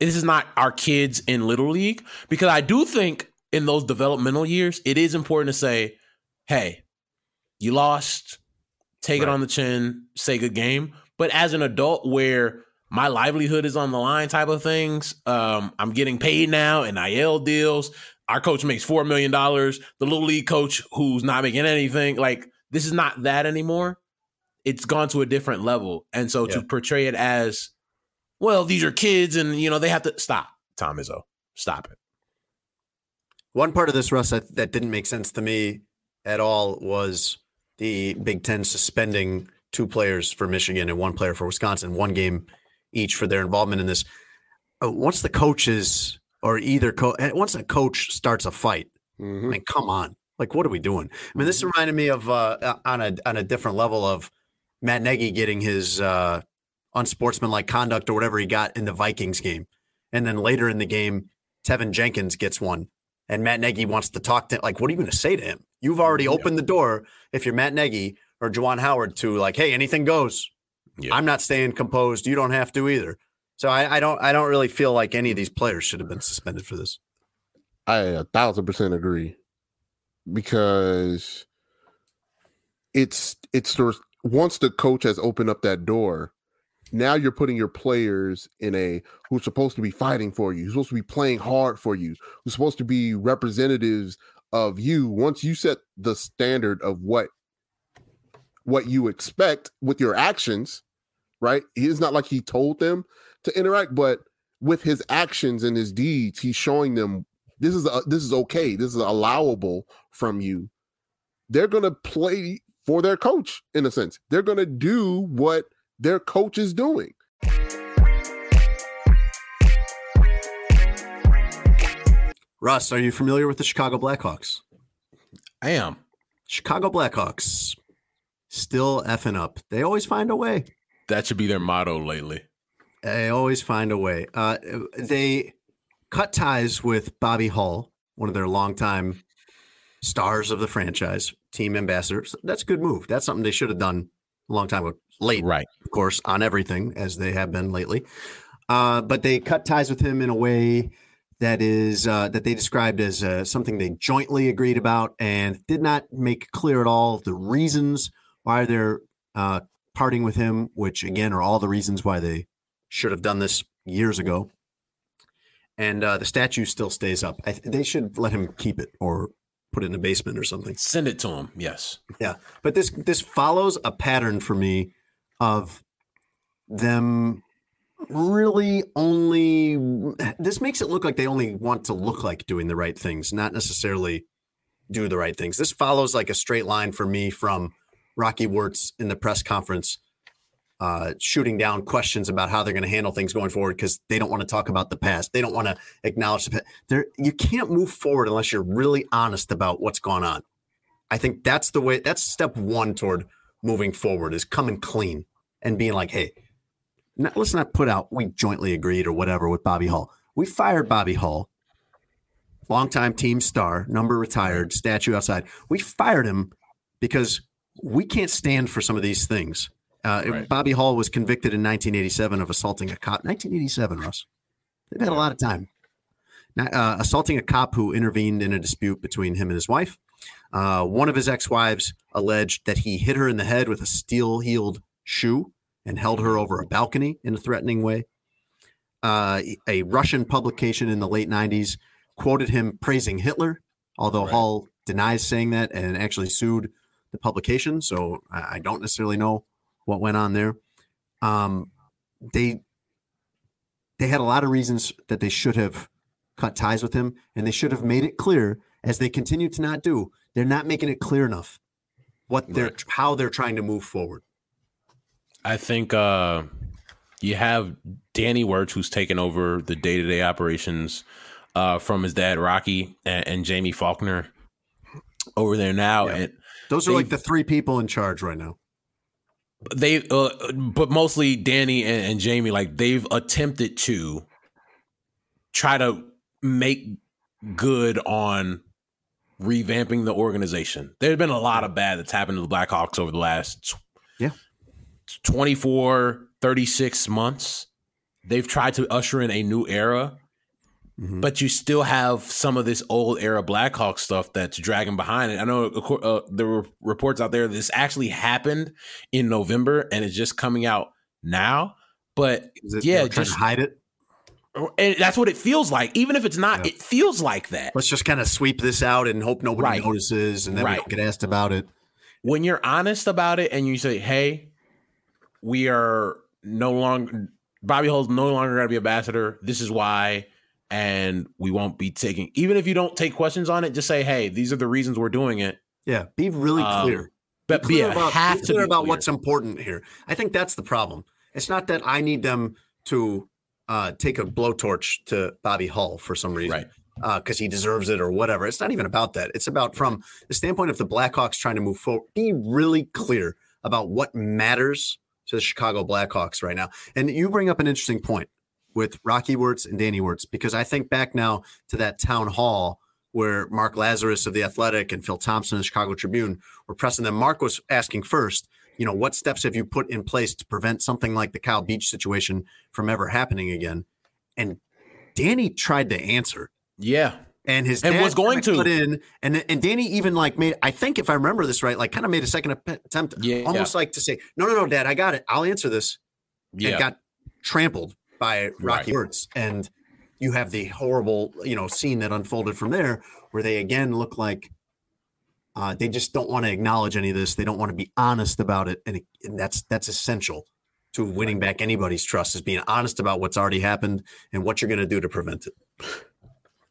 this is not our kids in little league because I do think in those developmental years it is important to say, "Hey, you lost. Take it on the chin. Say good game." But as an adult where my livelihood is on the line type of things, um I'm getting paid now IL deals. Our coach makes 4 million dollars. The little league coach who's not making anything, like this is not that anymore it's gone to a different level. And so to portray it as well, these are kids, and you know they have to stop. Tom Izzo, stop it. One part of this, Russ, that, that didn't make sense to me at all was the Big Ten suspending two players for Michigan and one player for Wisconsin, one game each for their involvement in this. Uh, once the coaches or either coach, once a coach starts a fight, Mhm. I mean, come on, like what are we doing? I mean, this reminded me of uh, on a on a different level of Matt Nagy getting his uh, unsportsmanlike conduct or whatever he got in the Vikings game, and then later in the game, Teven Jenkins gets one, and Matt Nagy wants to talk to him. like, what are you going to say to him? You've already opened the door. If you're Matt Nagy or Juwan Howard to like, hey, anything goes. Yeah. I'm not staying composed. You don't have to either. So I, I don't I don't really feel like any of these players should have been suspended for this. I a thousand percent agree because it's it's once the coach has opened up that door, now you're putting your players in a who's supposed to be fighting for you, who's supposed to be playing hard for you, who's supposed to be representatives of you. Once you set the standard of what what you expect with your actions, right? It's not like he told them to interact, but with his actions and his deeds, he's showing them this is uh, this is okay. This is allowable from you. They're gonna play for their coach in a sense. They're gonna do what their coach is doing. Russ, are you familiar with the Chicago Blackhawks? I am. Chicago Blackhawks still effing up. They always find a way. That should be their motto lately. They always find a way. Uh, they cut ties with Bobby Hull, one of their longtime stars of the franchise, team ambassadors. That's a good move. That's something they should have done a long time ago. Late, Right. of course, on everything as they have been lately. Uh, but they cut ties with him in a way that is uh, that they described as uh, something they jointly agreed about and did not make clear at all the reasons why they're uh, parting with him, which again are all the reasons why they should have done this years ago. And uh, the statue still stays up. I th- they should let him keep it or put it in a basement or something. Send it to him. Yes. Yeah, but this this follows a pattern for me of them really only. This makes it look like they only want to look like doing the right things, not necessarily do the right things. This follows like a straight line for me from Rocky Wirtz in the press conference, uh, shooting down questions about how they're going to handle things going forward because they don't want to talk about the past. They don't want to acknowledge the past. You can't move forward unless you're really honest about what's gone on. I think that's the way. That's step one toward moving forward is coming clean and being like, hey, not, let's not put out we jointly agreed or whatever with Bobby Hull. We fired Bobby Hull, longtime team star, number retired, statue outside. We fired him because we can't stand for some of these things. Uh, Right. Bobby Hull was convicted in 1987 of assaulting a cop. 1987, Russ. They've had a lot of time. Uh, assaulting a cop who intervened in a dispute between him and his wife. Uh, one of his ex-wives alleged that he hit her in the head with a steel-heeled shoe and held her over a balcony in a threatening way. Uh, a Russian publication in the late 90s quoted him praising Hitler, although Right. Hull denies saying that and actually sued the publication. So I don't necessarily know what went on there. Um, they they had a lot of reasons that they should have cut ties with him, and they should have made it clear, as they continue to not do. They're not making it clear enough what they're Right. how they're trying to move forward. I think uh, you have Danny Wirtz, who's taken over the day to day operations uh, from his dad Rocky and, and Jaime Faulkner over there now, Yeah. and Those are like the three people in charge right now. They, uh, but mostly Danny and, and Jaime, like they've attempted to try to make good on revamping the organization. There's been a lot of bad that's happened to the Blackhawks over the last Yeah. 24, 36 months. They've tried to usher in a new era, Mhm. but you still have some of this old era Blackhawk stuff that's dragging behind it. I know uh, there were reports out there this actually happened in November and it's just coming out now. But Is it, yeah, just hide it. and that's what it feels like. Even if it's not, Yeah. it feels like that. Let's just kind of sweep this out and hope nobody Right. notices, and then we Right. don't get asked about it. when you're honest about it and you say, "Hey, we are no longer Bobby Hull's no longer going to be ambassador. This is why, and we won't be taking. Even if you don't take questions on it, just say, "Hey, these are the reasons we're doing it." Yeah, be really Um, clear. But clear yeah, about, have be to clear be about clear. what's important here. I think that's the problem. It's not that I need them to uh, take a blowtorch to Bobby Hull for some reason, right. because he deserves it or whatever. It's not even about that. It's about from the standpoint of the Blackhawks trying to move forward. Be really clear about what matters to the Chicago Blackhawks right now. And you bring up an interesting point with Rocky Wirtz and Danny Wirtz because I think back now to that town hall where Mark Lazerus of the Athletic and Phil Thompson of the Chicago Tribune were pressing them. Mark was asking first, you know, what steps have you put in place to prevent something like the Kyle Beach situation from ever happening again? And Danny tried to answer. Yeah. And his And was going to. cut in, and and Danny even like made. I think if I remember this right, like kind of made a second attempt, Yeah. almost like to say, "No, no, no, Dad, I got it. I'll answer this." Yeah. And got trampled by Rocky Right. Wirtz, and you have the horrible, you know, scene that unfolded from there, where they again look like uh, they just don't want to acknowledge any of this. They don't want to be honest about it, and, it, and that's that's essential to winning back anybody's trust is being honest about what's already happened and what you're going to do to prevent it.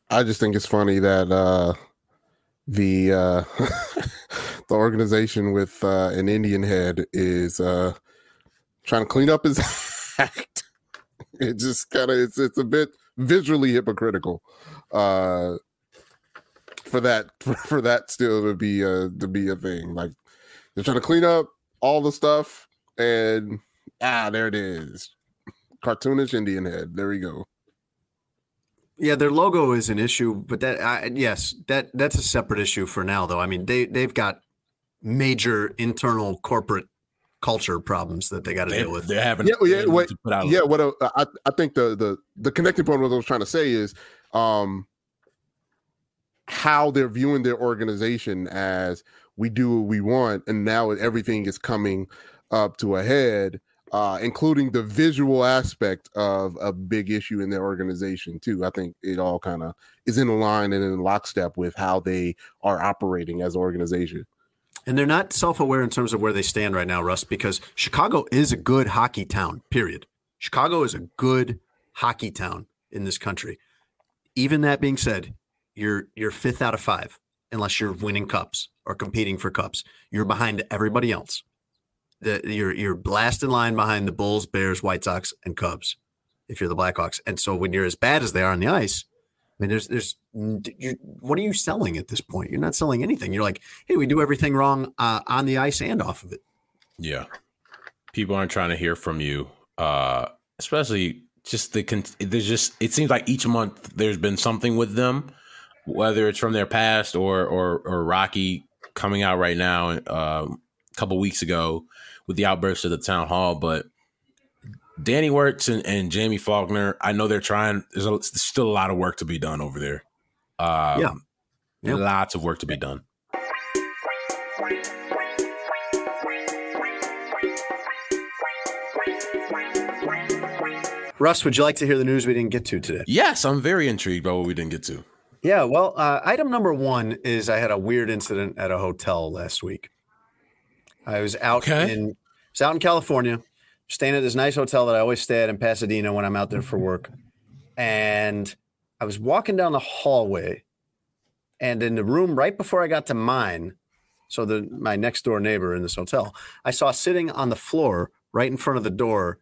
I just think it's funny that uh, the uh, the organization with uh, an Indian head is uh, trying to clean up his act. It just kind of it's it's a bit visually hypocritical uh, for that for, for that still to be a to be a thing. Like they're trying to clean up all the stuff, and ah, there it is, cartoonish Indian head. There we go. Yeah, their logo is an issue, but that I, yes, that that's a separate issue for now, though. I mean, they they've got major internal corporate culture problems that they got to deal with. they're having yeah, yeah, they what, to put out yeah. What uh, I I think the the the connecting point what I was trying to say is um how they're viewing their organization as we do what we want, and now everything is coming up to a head, uh, including the visual aspect of a big issue in their organization too. I think it all kind of is in line and in lockstep with how they are operating as an organization. And they're not self aware in terms of where they stand right now, Russ, because Chicago is a good hockey town, period. Chicago is a good hockey town in this country. Even that being said, you're you're fifth out of five, unless you're winning cups or competing for cups. You're behind everybody else. The, you're you're last in line behind the Bulls, Bears, White Sox, and Cubs. If you're the Blackhawks, and so when you're as bad as they are on the ice, I mean, there's there's what are you selling at this point? You're not selling anything. You're like, hey, we do everything wrong uh, on the ice and off of it. Yeah. People aren't trying to hear from you. Uh especially just the con- there's just it seems like each month there's been something with them whether it's from their past or or or Rocky coming out right now um a couple weeks ago with the outburst of the town hall but Danny Wirtz and, and Jaime Faulkner, I know they're trying. There's, a, there's still a lot of work to be done over there. Um, Yeah. Yeah. lots of work to be done. Russ, would you like to hear the news we didn't get to today? Yes, I'm very intrigued by what we didn't get to. Yeah, well, uh, item number one is I had a weird incident at a hotel last week. I was out Okay. in was out in California, staying at this nice hotel that I always stay at in Pasadena when I'm out there for work. And I was walking down the hallway, and in the room right before I got to mine, so the my next door neighbor in this hotel, I saw sitting on the floor right in front of the door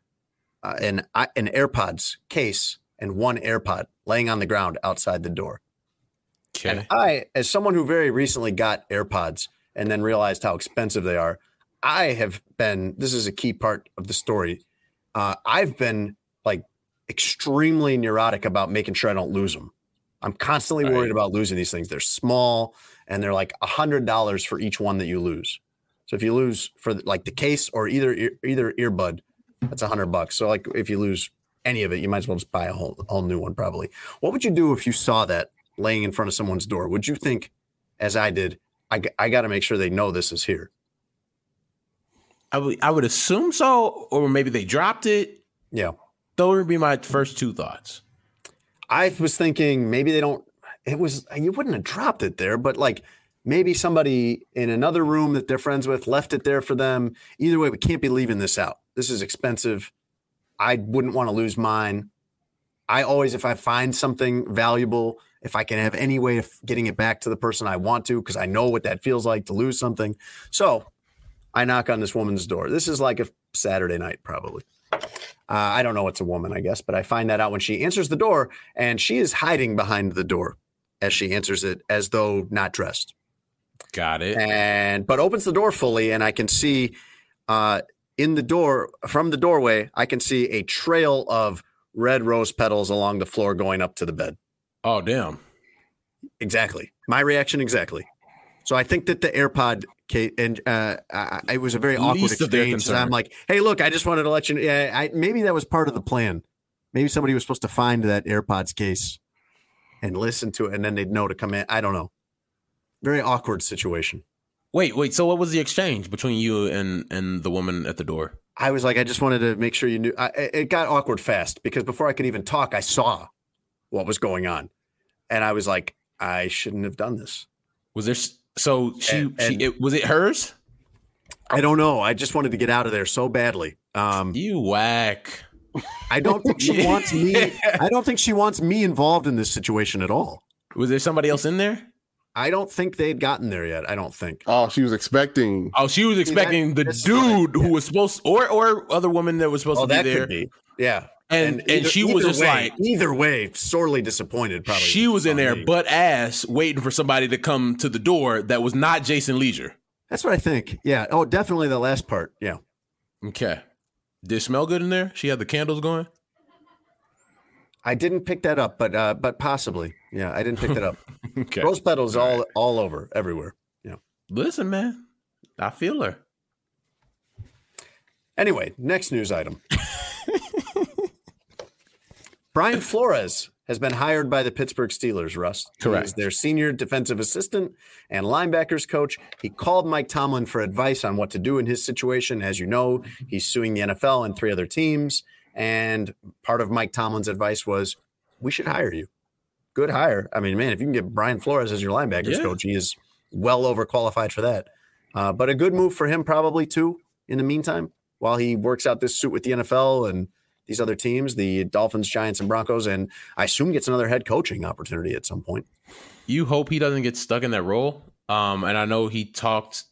uh, an an AirPods case and one AirPod laying on the ground outside the door. Okay. And I, as someone who very recently got AirPods and then realized how expensive they are, I have been, this is a key part of the story. Uh, I've been like extremely neurotic about making sure I don't lose them. I'm constantly Right. worried about losing these things. They're small and they're like a hundred dollars for each one that you lose. So if you lose for like the case or either either earbud, that's a hundred bucks. So like if you lose any of it, you might as well just buy a whole whole new one probably. What would you do if you saw that laying in front of someone's door? Would you think, as I did, I, I got to make sure they know this is here? I would I would assume so, or maybe they dropped it. Yeah. Those would be my first two thoughts. I was thinking maybe they don't. It was you wouldn't have dropped it there, but like maybe somebody in another room that they're friends with left it there for them. Either way, we can't be leaving this out. This is expensive. I wouldn't want to lose mine. I always, if I find something valuable, if I can have any way of getting it back to the person I want to, because I know what that feels like to lose something. So I knock on this woman's door. This is like a Saturday night, probably. Uh, I don't know it's a woman, I guess, but I find that out when she answers the door and she is hiding behind the door as she answers it as though not dressed. Got it. And but opens the door fully and I can see uh in the door from the doorway, I can see a trail of red rose petals along the floor going up to the bed. Oh damn. Exactly. My reaction exactly. So I think that the AirPod case, and uh, I, it was a very awkward Least exchange. And I'm like, hey, look, I just wanted to let you know. I, maybe that was part of the plan. Maybe somebody was supposed to find that AirPods case and listen to it, and then they'd know to come in. I don't know. Very awkward situation. Wait, wait. So what was the exchange between you and and the woman at the door? I was like, I just wanted to make sure you knew. I, it got awkward fast because before I could even talk, I saw what was going on, and I was like, I shouldn't have done this. Was there? S- So she And- she it, was it hers? I don't know. I just wanted to get out of there so badly. Um, You whack. I don't think she wants me. I don't think she wants me involved in this situation at all. Was there somebody else in there? I don't think they'd gotten there yet. I don't think. Oh, she was expecting. Oh, she was See, that- expecting the dude who was supposed, or or other woman that was supposed Oh, to be that there, could be. Yeah. And and, either- she was just way- like either way, sorely disappointed. Probably. she was in there me. butt ass waiting for somebody to come to the door that was not Jason Lieser. That's what I think. Yeah. Oh, definitely the last part. Yeah. Okay, did it smell good in there? She had the candles going. I didn't pick that up, but uh, but possibly. Yeah, I didn't pick that up. Okay, Rose petals all all over, everywhere. Yeah. listen, man, I feel her. Anyway, next news item. Brian Flores has been hired by the Pittsburgh Steelers, Russ. Correct. He's their senior defensive assistant and linebackers coach. He called Mike Tomlin for advice on what to do in his situation. As you know, he's suing the NFL and three other teams. And part of Mike Tomlin's advice was, we should hire you. Good hire. I mean, man, if you can get Brian Flores as your linebackers Yeah. coach, he is well overqualified for that. Uh, but a good move for him, probably too. In the meantime, while he works out this suit with the NFL and these other teams, the Dolphins, Giants, and Broncos, and I assume gets another head coaching opportunity at some point. You hope he doesn't get stuck in that role. Um, and I know he talked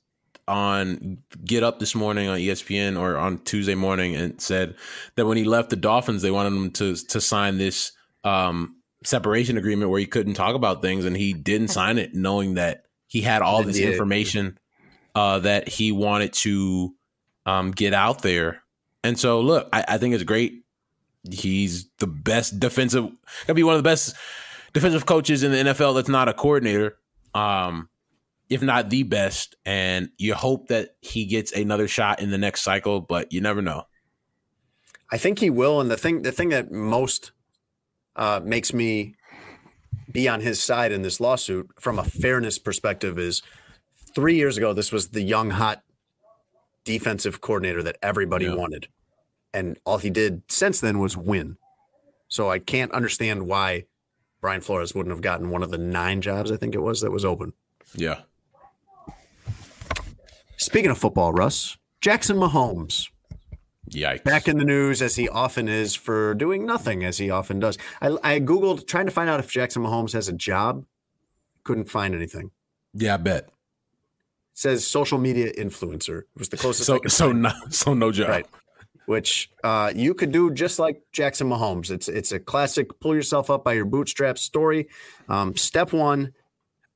on Get Up this morning on ESPN or on Tuesday morning and said that when he left the Dolphins, they wanted him to to sign this um, separation agreement where he couldn't talk about things, and he didn't sign it, knowing that he had all this did. information uh, that he wanted to um, get out there. And so, look, I, I think it's great. He's the best defensive. Gonna be one of the best defensive coaches in the NFL. That's not a coordinator, um, if not the best. And you hope that he gets another shot in the next cycle, but you never know. I think he will. And the thing, the thing that most uh, makes me be on his side in this lawsuit, from a fairness perspective, is three years ago this was the young hot defensive coordinator that everybody Yeah. wanted, and all he did since then was win. So I can't understand why Brian Flores wouldn't have gotten one of the nine jobs I think it was that was open. Yeah. Speaking of football, Russ Jackson Mahomes. Yikes. back in the news as he often is for doing nothing as he often does. I, I googled trying to find out if Jackson Mahomes has a job. Couldn't find anything. yeah, I bet. It says social media influencer It was the closest. So so find. no so no job. right, which uh, you could do just like Jackson Mahomes. It's it's a classic pull yourself up by your bootstraps story. Um, step one: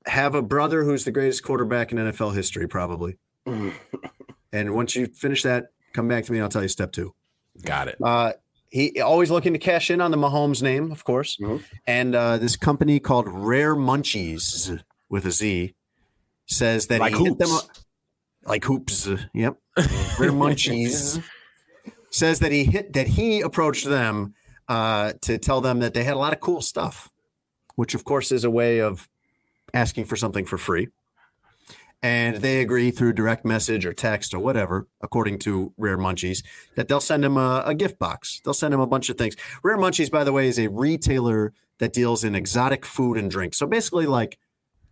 have a brother who's the greatest quarterback in NFL history, probably. and once you finish that, come back to me. and I'll tell you step two. Got it. Uh, he always looking to cash in on the Mahomes name, of course. Mhm. And uh, this company called Rare Munchies with a Z says that Like he hit them like Hoopz. Yep. Rare Munchies says that he hit that he approached them uh, to tell them that they had a lot of cool stuff, which of course is a way of asking for something for free. And they agree through direct message or text or whatever, according to Rare Munchies, that they'll send him a, a gift box. They'll send him a bunch of things. Rare Munchies, by the way, is a retailer that deals in exotic food and drink. So basically, like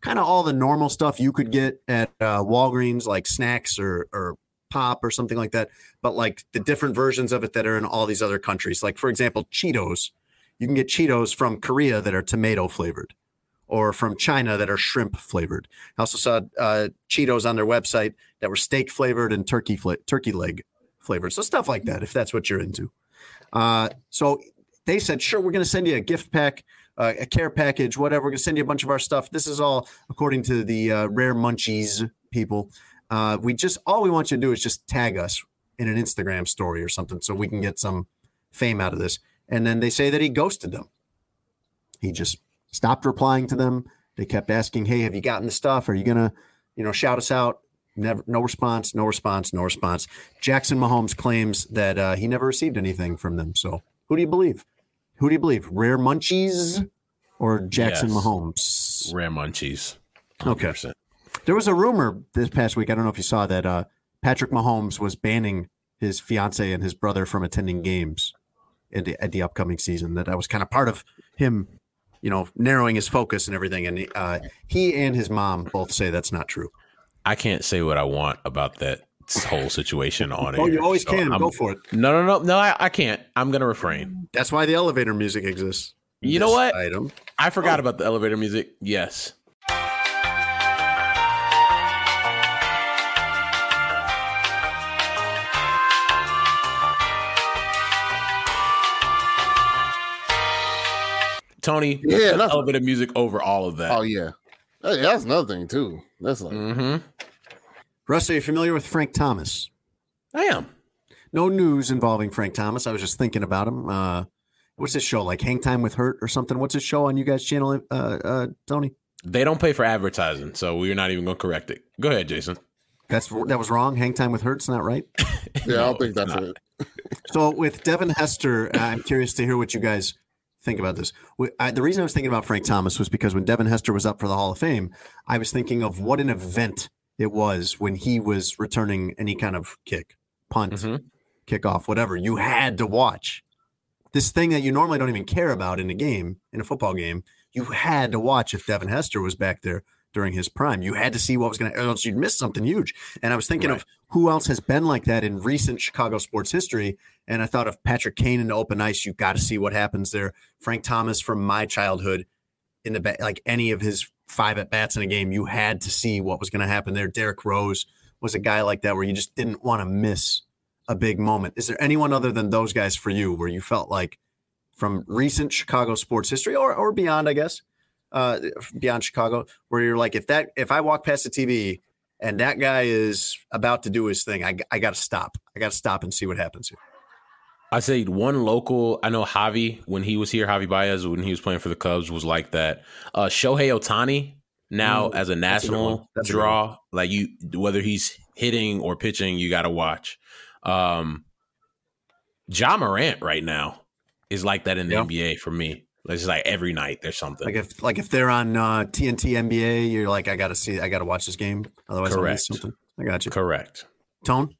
kind of all the normal stuff you could get at uh, Walgreens, like snacks or, or pop or something like that, but like the different versions of it that are in all these other countries. Like for example, Cheetos. You can get Cheetos from Korea that are tomato flavored, or from China that are shrimp flavored. I also saw uh, Cheetos on their website that were steak flavored and turkey turkey leg flavored. So stuff like that, if that's what you're into. Uh, so they said, sure, we're going to send you a gift pack, uh, a care package, whatever. We're going to send you a bunch of our stuff. This is all according to the uh, Rare Munchies people. Uh, we just all we want you to do is just tag us in an Instagram story or something, so we can get some fame out of this. And then they say that he ghosted them. He just stopped replying to them. They kept asking, "Hey, have you gotten the stuff? Are you gonna, you know, shout us out?" Never, no response, no response, no response. Jackson Mahomes claims that uh, he never received anything from them. So, who do you believe? Who do you believe? Rare Munchies or Jackson Yes. Mahomes? Rare munchies. Okay. 100%. There was a rumor this past week. I don't know if you saw that. Uh, Patrick Mahomes was banning his fiance and his brother from attending games at the, at the upcoming season. That that was kind of part of him, you know, narrowing his focus and everything. And uh, he and his mom both say that's not true. I can't say what I want about that whole situation on it. Oh, you always can. i Go for it. No, no, no, no. I, I can't. I'm gonna refrain. That's why the elevator music exists. You know what? Item. I forgot about the elevator music. Yes. Tony, Yeah, yeah, that's- elevator music over all of that. Oh yeah, Hey, that's another thing too. That's like Mm-hmm. Russ, are you familiar with Frank Thomas? I am. No news involving Frank Thomas. I was just thinking about him. Uh, what's his show like? Hang Time with Hurt or something? What's his show on you guys' channel, uh, uh, Tony? They don't pay for advertising, so we're not even going to correct it. Go ahead, Jason. That's that was wrong. Hang Time with Hurt's not right. yeah, I don't think that's it. So with Devin Hester, uh, I'm curious to hear what you guys think about this. I, the reason I was thinking about Frank Thomas was because when Devin Hester was up for the Hall of Fame, I was thinking of what an event it was when he was returning any kind of kick, punt, Mhm. kickoff, whatever. You had to watch this thing that you normally don't even care about in a game, in a football game. You had to watch if Devin Hester was back there during his prime. You had to see what was going to, else you'd miss something huge. And I was thinking of who else has been like that in recent Chicago sports history. And I thought of Patrick Kane in the open ice. You got to see what happens there. Frank Thomas from my childhood in the like any of his five at bats in a game, you had to see what was going to happen there. Derrick Rose was a guy like that where you just didn't want to miss a big moment. Is there anyone other than those guys for you where you felt like from recent Chicago sports history or or beyond, I guess, uh, beyond Chicago, where you're like, if that if I walk past the TV and that guy is about to do his thing, I, I got to stop. I got to stop and see what happens here. I say one local. I know Javi when he was here. Javi Baez when he was playing for the Cubs was like that. Uh, Shohei Ohtani now Mm, as a a national a draw, like you whether he's hitting or pitching, you got to watch. Um, Ja Morant right now is like that in the Yeah. NBA for me. It's like every night there's something. Like if like if they're on uh, TNT NBA, you're like, I got to see, I got to watch this game. Otherwise, I'll miss Correct. something. I got you. Correct. Tone.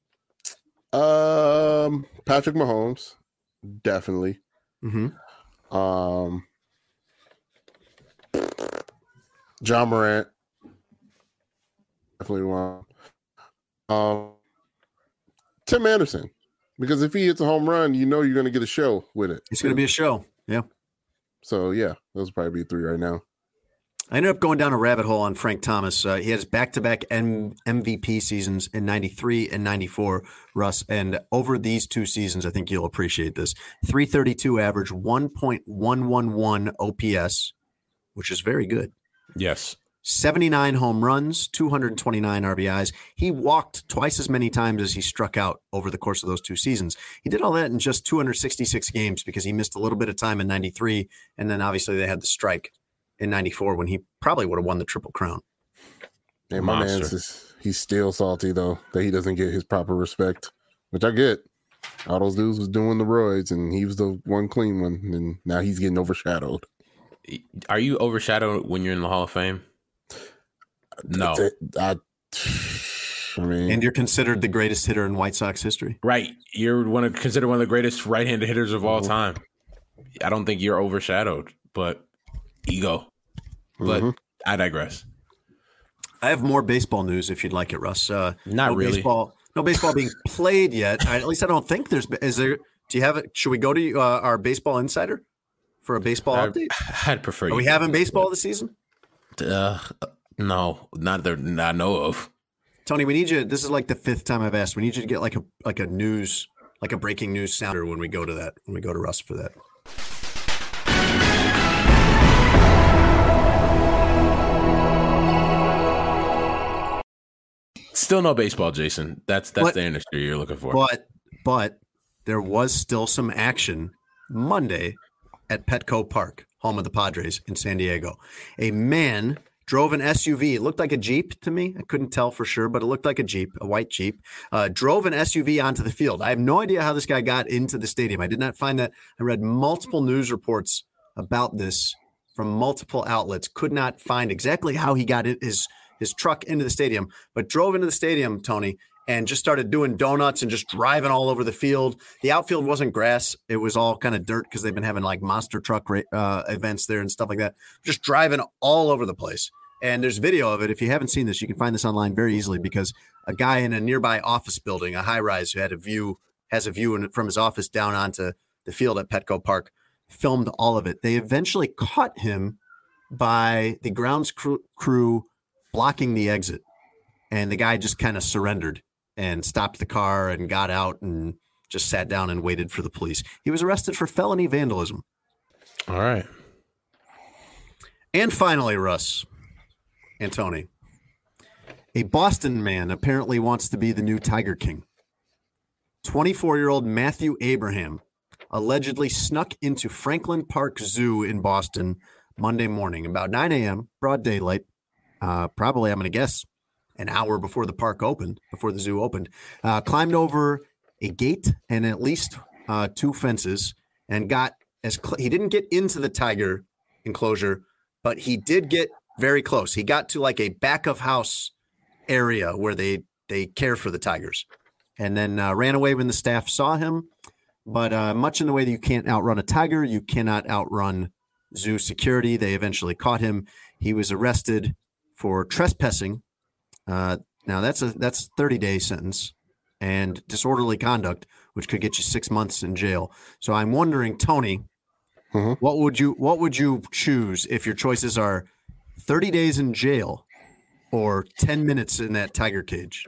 Um, Patrick Mahomes, definitely. Mm-hmm. Um, Ja Morant, definitely one. Um, Tim Anderson, because if he hits a home run, you know you're going to get a show with it. It's going to be a show. Yeah. So yeah, those would probably be three right now. I ended up going down a rabbit hole on Frank Thomas. Uh, he has back-to-back MVP seasons in '93 and '94, Russ. And over these two seasons, I think you'll appreciate this: 332 average, 1.111 OPS, which is very good. Yes. 79 home runs, 229 RBIs. He walked twice as many times as he struck out over the course of those two seasons. He did all that in just 266 games because he missed a little bit of time in 93. And then obviously they had the strike in 94 when he probably would have won the Triple Crown. And my Monster. man's is, he's still salty though that he doesn't get his proper respect, which I get. All those dudes was doing the roids, and he was the one clean one, and now he's getting overshadowed. Are you overshadowed when you're in the Hall of Fame? No. I, I mean, And you're considered the greatest hitter in White Sox history. Right. You're one of considered one of the greatest right-handed hitters of all mm-hmm. time. I don't think you're overshadowed, but ego. But Mhm. I digress. I have more baseball news if you'd like it, Russ. Uh, Not no really. Baseball, no baseball being played yet. I, at least I don't think there's. Is there? Do you have it? Should we go to uh, our baseball insider for a baseball I, update? I'd prefer. Are we having baseball this season? Uh, no, not that I know of. Tony, we need you. This is like the fifth time I've asked. We need you to get like a like a news, like a breaking news sounder when we go to that. When we go to Russ for that. Still no baseball, Jason. That's that's But- the industry you're looking for. But but there was still some action Monday at Petco Park, home of the Padres in San Diego. A man drove an SUV. It looked like a Jeep to me. I couldn't tell for sure, but it looked like a Jeep, a white Jeep. Uh, drove an SUV onto the field. I have no idea how this guy got into the stadium. I did not find that. I read multiple news reports about this from multiple outlets. Could not find exactly how he got it, his his truck into the stadium, but drove into the stadium, Tony, and just started doing donuts and just driving all over the field. The outfield wasn't grass; it was all kind of dirt because they've been having like monster truck uh, events there and stuff like that. Just driving all over the place. And there's video of it. If you haven't seen this, you can find this online very easily because a guy in a nearby office building, a high rise, who had a view has a view from his office down onto the field at Petco Park, filmed all of it. They eventually caught him by the grounds crew, crew blocking the exit, and the guy just kind of surrendered and stopped the car and got out and just sat down and waited for the police. He was arrested for felony vandalism. All right. And finally, Russ and Tony, a Boston man apparently wants to be the new Tiger King. 24 year old Matthew Abraham allegedly snuck into Franklin Park Zoo in Boston Monday morning, about 9 a.m., broad daylight. Uh, probably, I'm going to guess, an hour before the park opened, before the zoo opened. Uh, climbed over a gate and at least uh, two fences and got as cl- he didn't get into the tiger enclosure, but he did get very close. He got to like a back of house area where they they care for the tigers, and then uh, ran away when the staff saw him. But uh, much in the way that you can't outrun a tiger, you cannot outrun zoo security. They eventually caught him. He was arrested for trespassing. Uh, now that's a that's thirty day sentence and disorderly conduct, which could get you six months in jail. So I'm wondering, Tony, Mhm. what would you what would you choose if your choices are thirty days in jail or ten minutes in that tiger cage?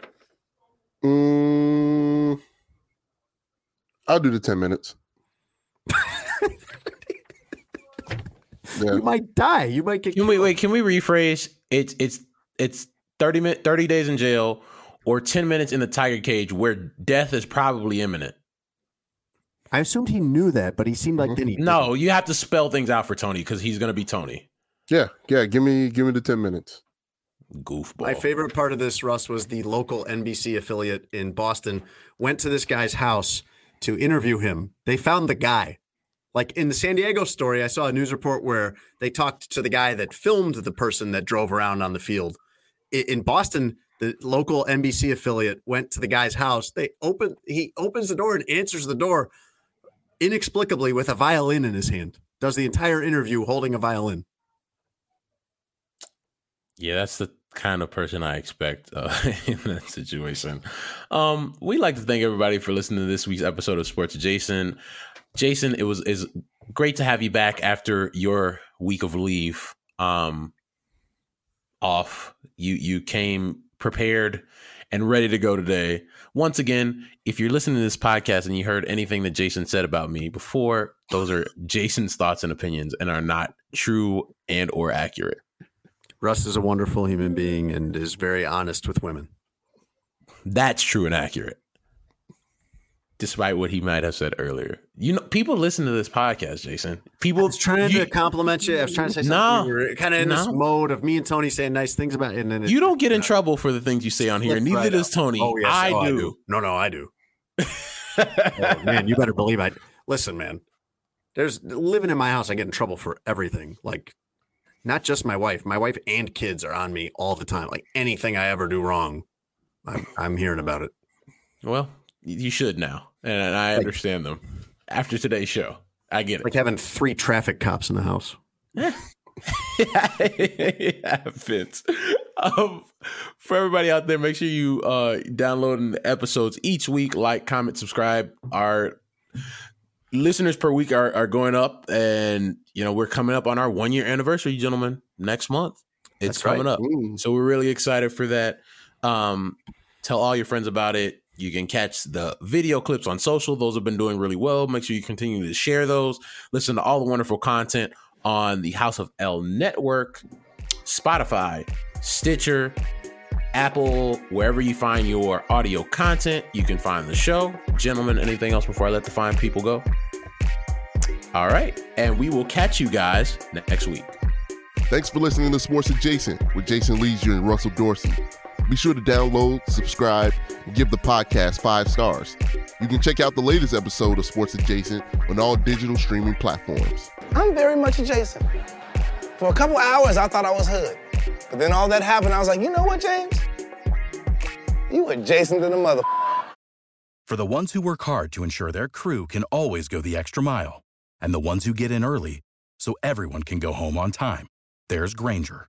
Mm, I'll do the 10 minutes. yeah. You might die. You might get. Can we wait? Can we rephrase? It's it's it's thirty minute thirty days in jail or ten minutes in the tiger cage where death is probably imminent. I assumed he knew that, but he seemed like then he No, you have to spell things out for Tony because he's gonna be Tony. Yeah. Yeah. Give me give me the 10 minutes. Goofball. My favorite part of this, Russ, was the local NBC affiliate in Boston went to this guy's house to interview him. They found the guy. Like in the San Diego story, I saw a news report where they talked to the guy that filmed the person that drove around on the field. In Boston, the local NBC affiliate went to the guy's house. They open he opens the door and answers the door inexplicably with a violin in his hand. Does the entire interview holding a violin. Yeah, that's the kind of person I expect uh, in that situation. Um, we like to thank everybody for listening to this week's episode of Sports Jason. Jason, it was is great to have you back after your week of leave um, off. You you came prepared and ready to go today. Once again, if you're listening to this podcast and you heard anything that Jason said about me before, those are Jason's thoughts and opinions and are not true and or accurate. Russ is a wonderful human being and is very honest with women. That's true and accurate. Despite what he might have said earlier. You know, people listen to this podcast, Jason. People I was trying you, to compliment you. I was trying to say No. something. Were kind of in this mode of me and Tony saying nice things about it. And then it, you don't get in trouble for the things you say on here. Neither right does. Tony. Oh, yes. I, Oh, do. No, no, I do. Oh, man, you better believe I. Listen, man. There's living in my house. I get in trouble for everything. Like, not just my wife. My wife and kids are on me all the time. Like anything I ever do wrong, I'm, I'm hearing about it. Well, you should now. And I understand them. After today's show. I get it. Like having three traffic cops in the house. yeah, Vince. um, for everybody out there, make sure you uh download the episodes each week. Like, comment, subscribe. Our listeners per week are, are going up, and you know we're coming up on our one year anniversary, gentlemen. Next month, it's That's right. coming up. Ooh. So we're really excited for that. Um, tell all your friends about it. You can catch the video clips on social. Those have been doing really well. Make sure you continue to share those. Listen to all the wonderful content on the House of L Network, Spotify, Stitcher, Apple, wherever you find your audio content, you can find the show. Gentlemen, anything else before I let the fine people go? All right. And we will catch you guys next week. Thanks for listening to Sports Adjacent with Jason Lieser and Russell Dorsey. Be sure to download, subscribe, and give the podcast five stars. You can check out the latest episode of Sports Adjacent on all digital streaming platforms. I'm very much adjacent. For a couple hours, I thought I was hood. But then all that happened, I was like, you know what, James? You adjacent to the mother. For the ones who work hard to ensure their crew can always go the extra mile, and the ones who get in early so everyone can go home on time, there's Grainger,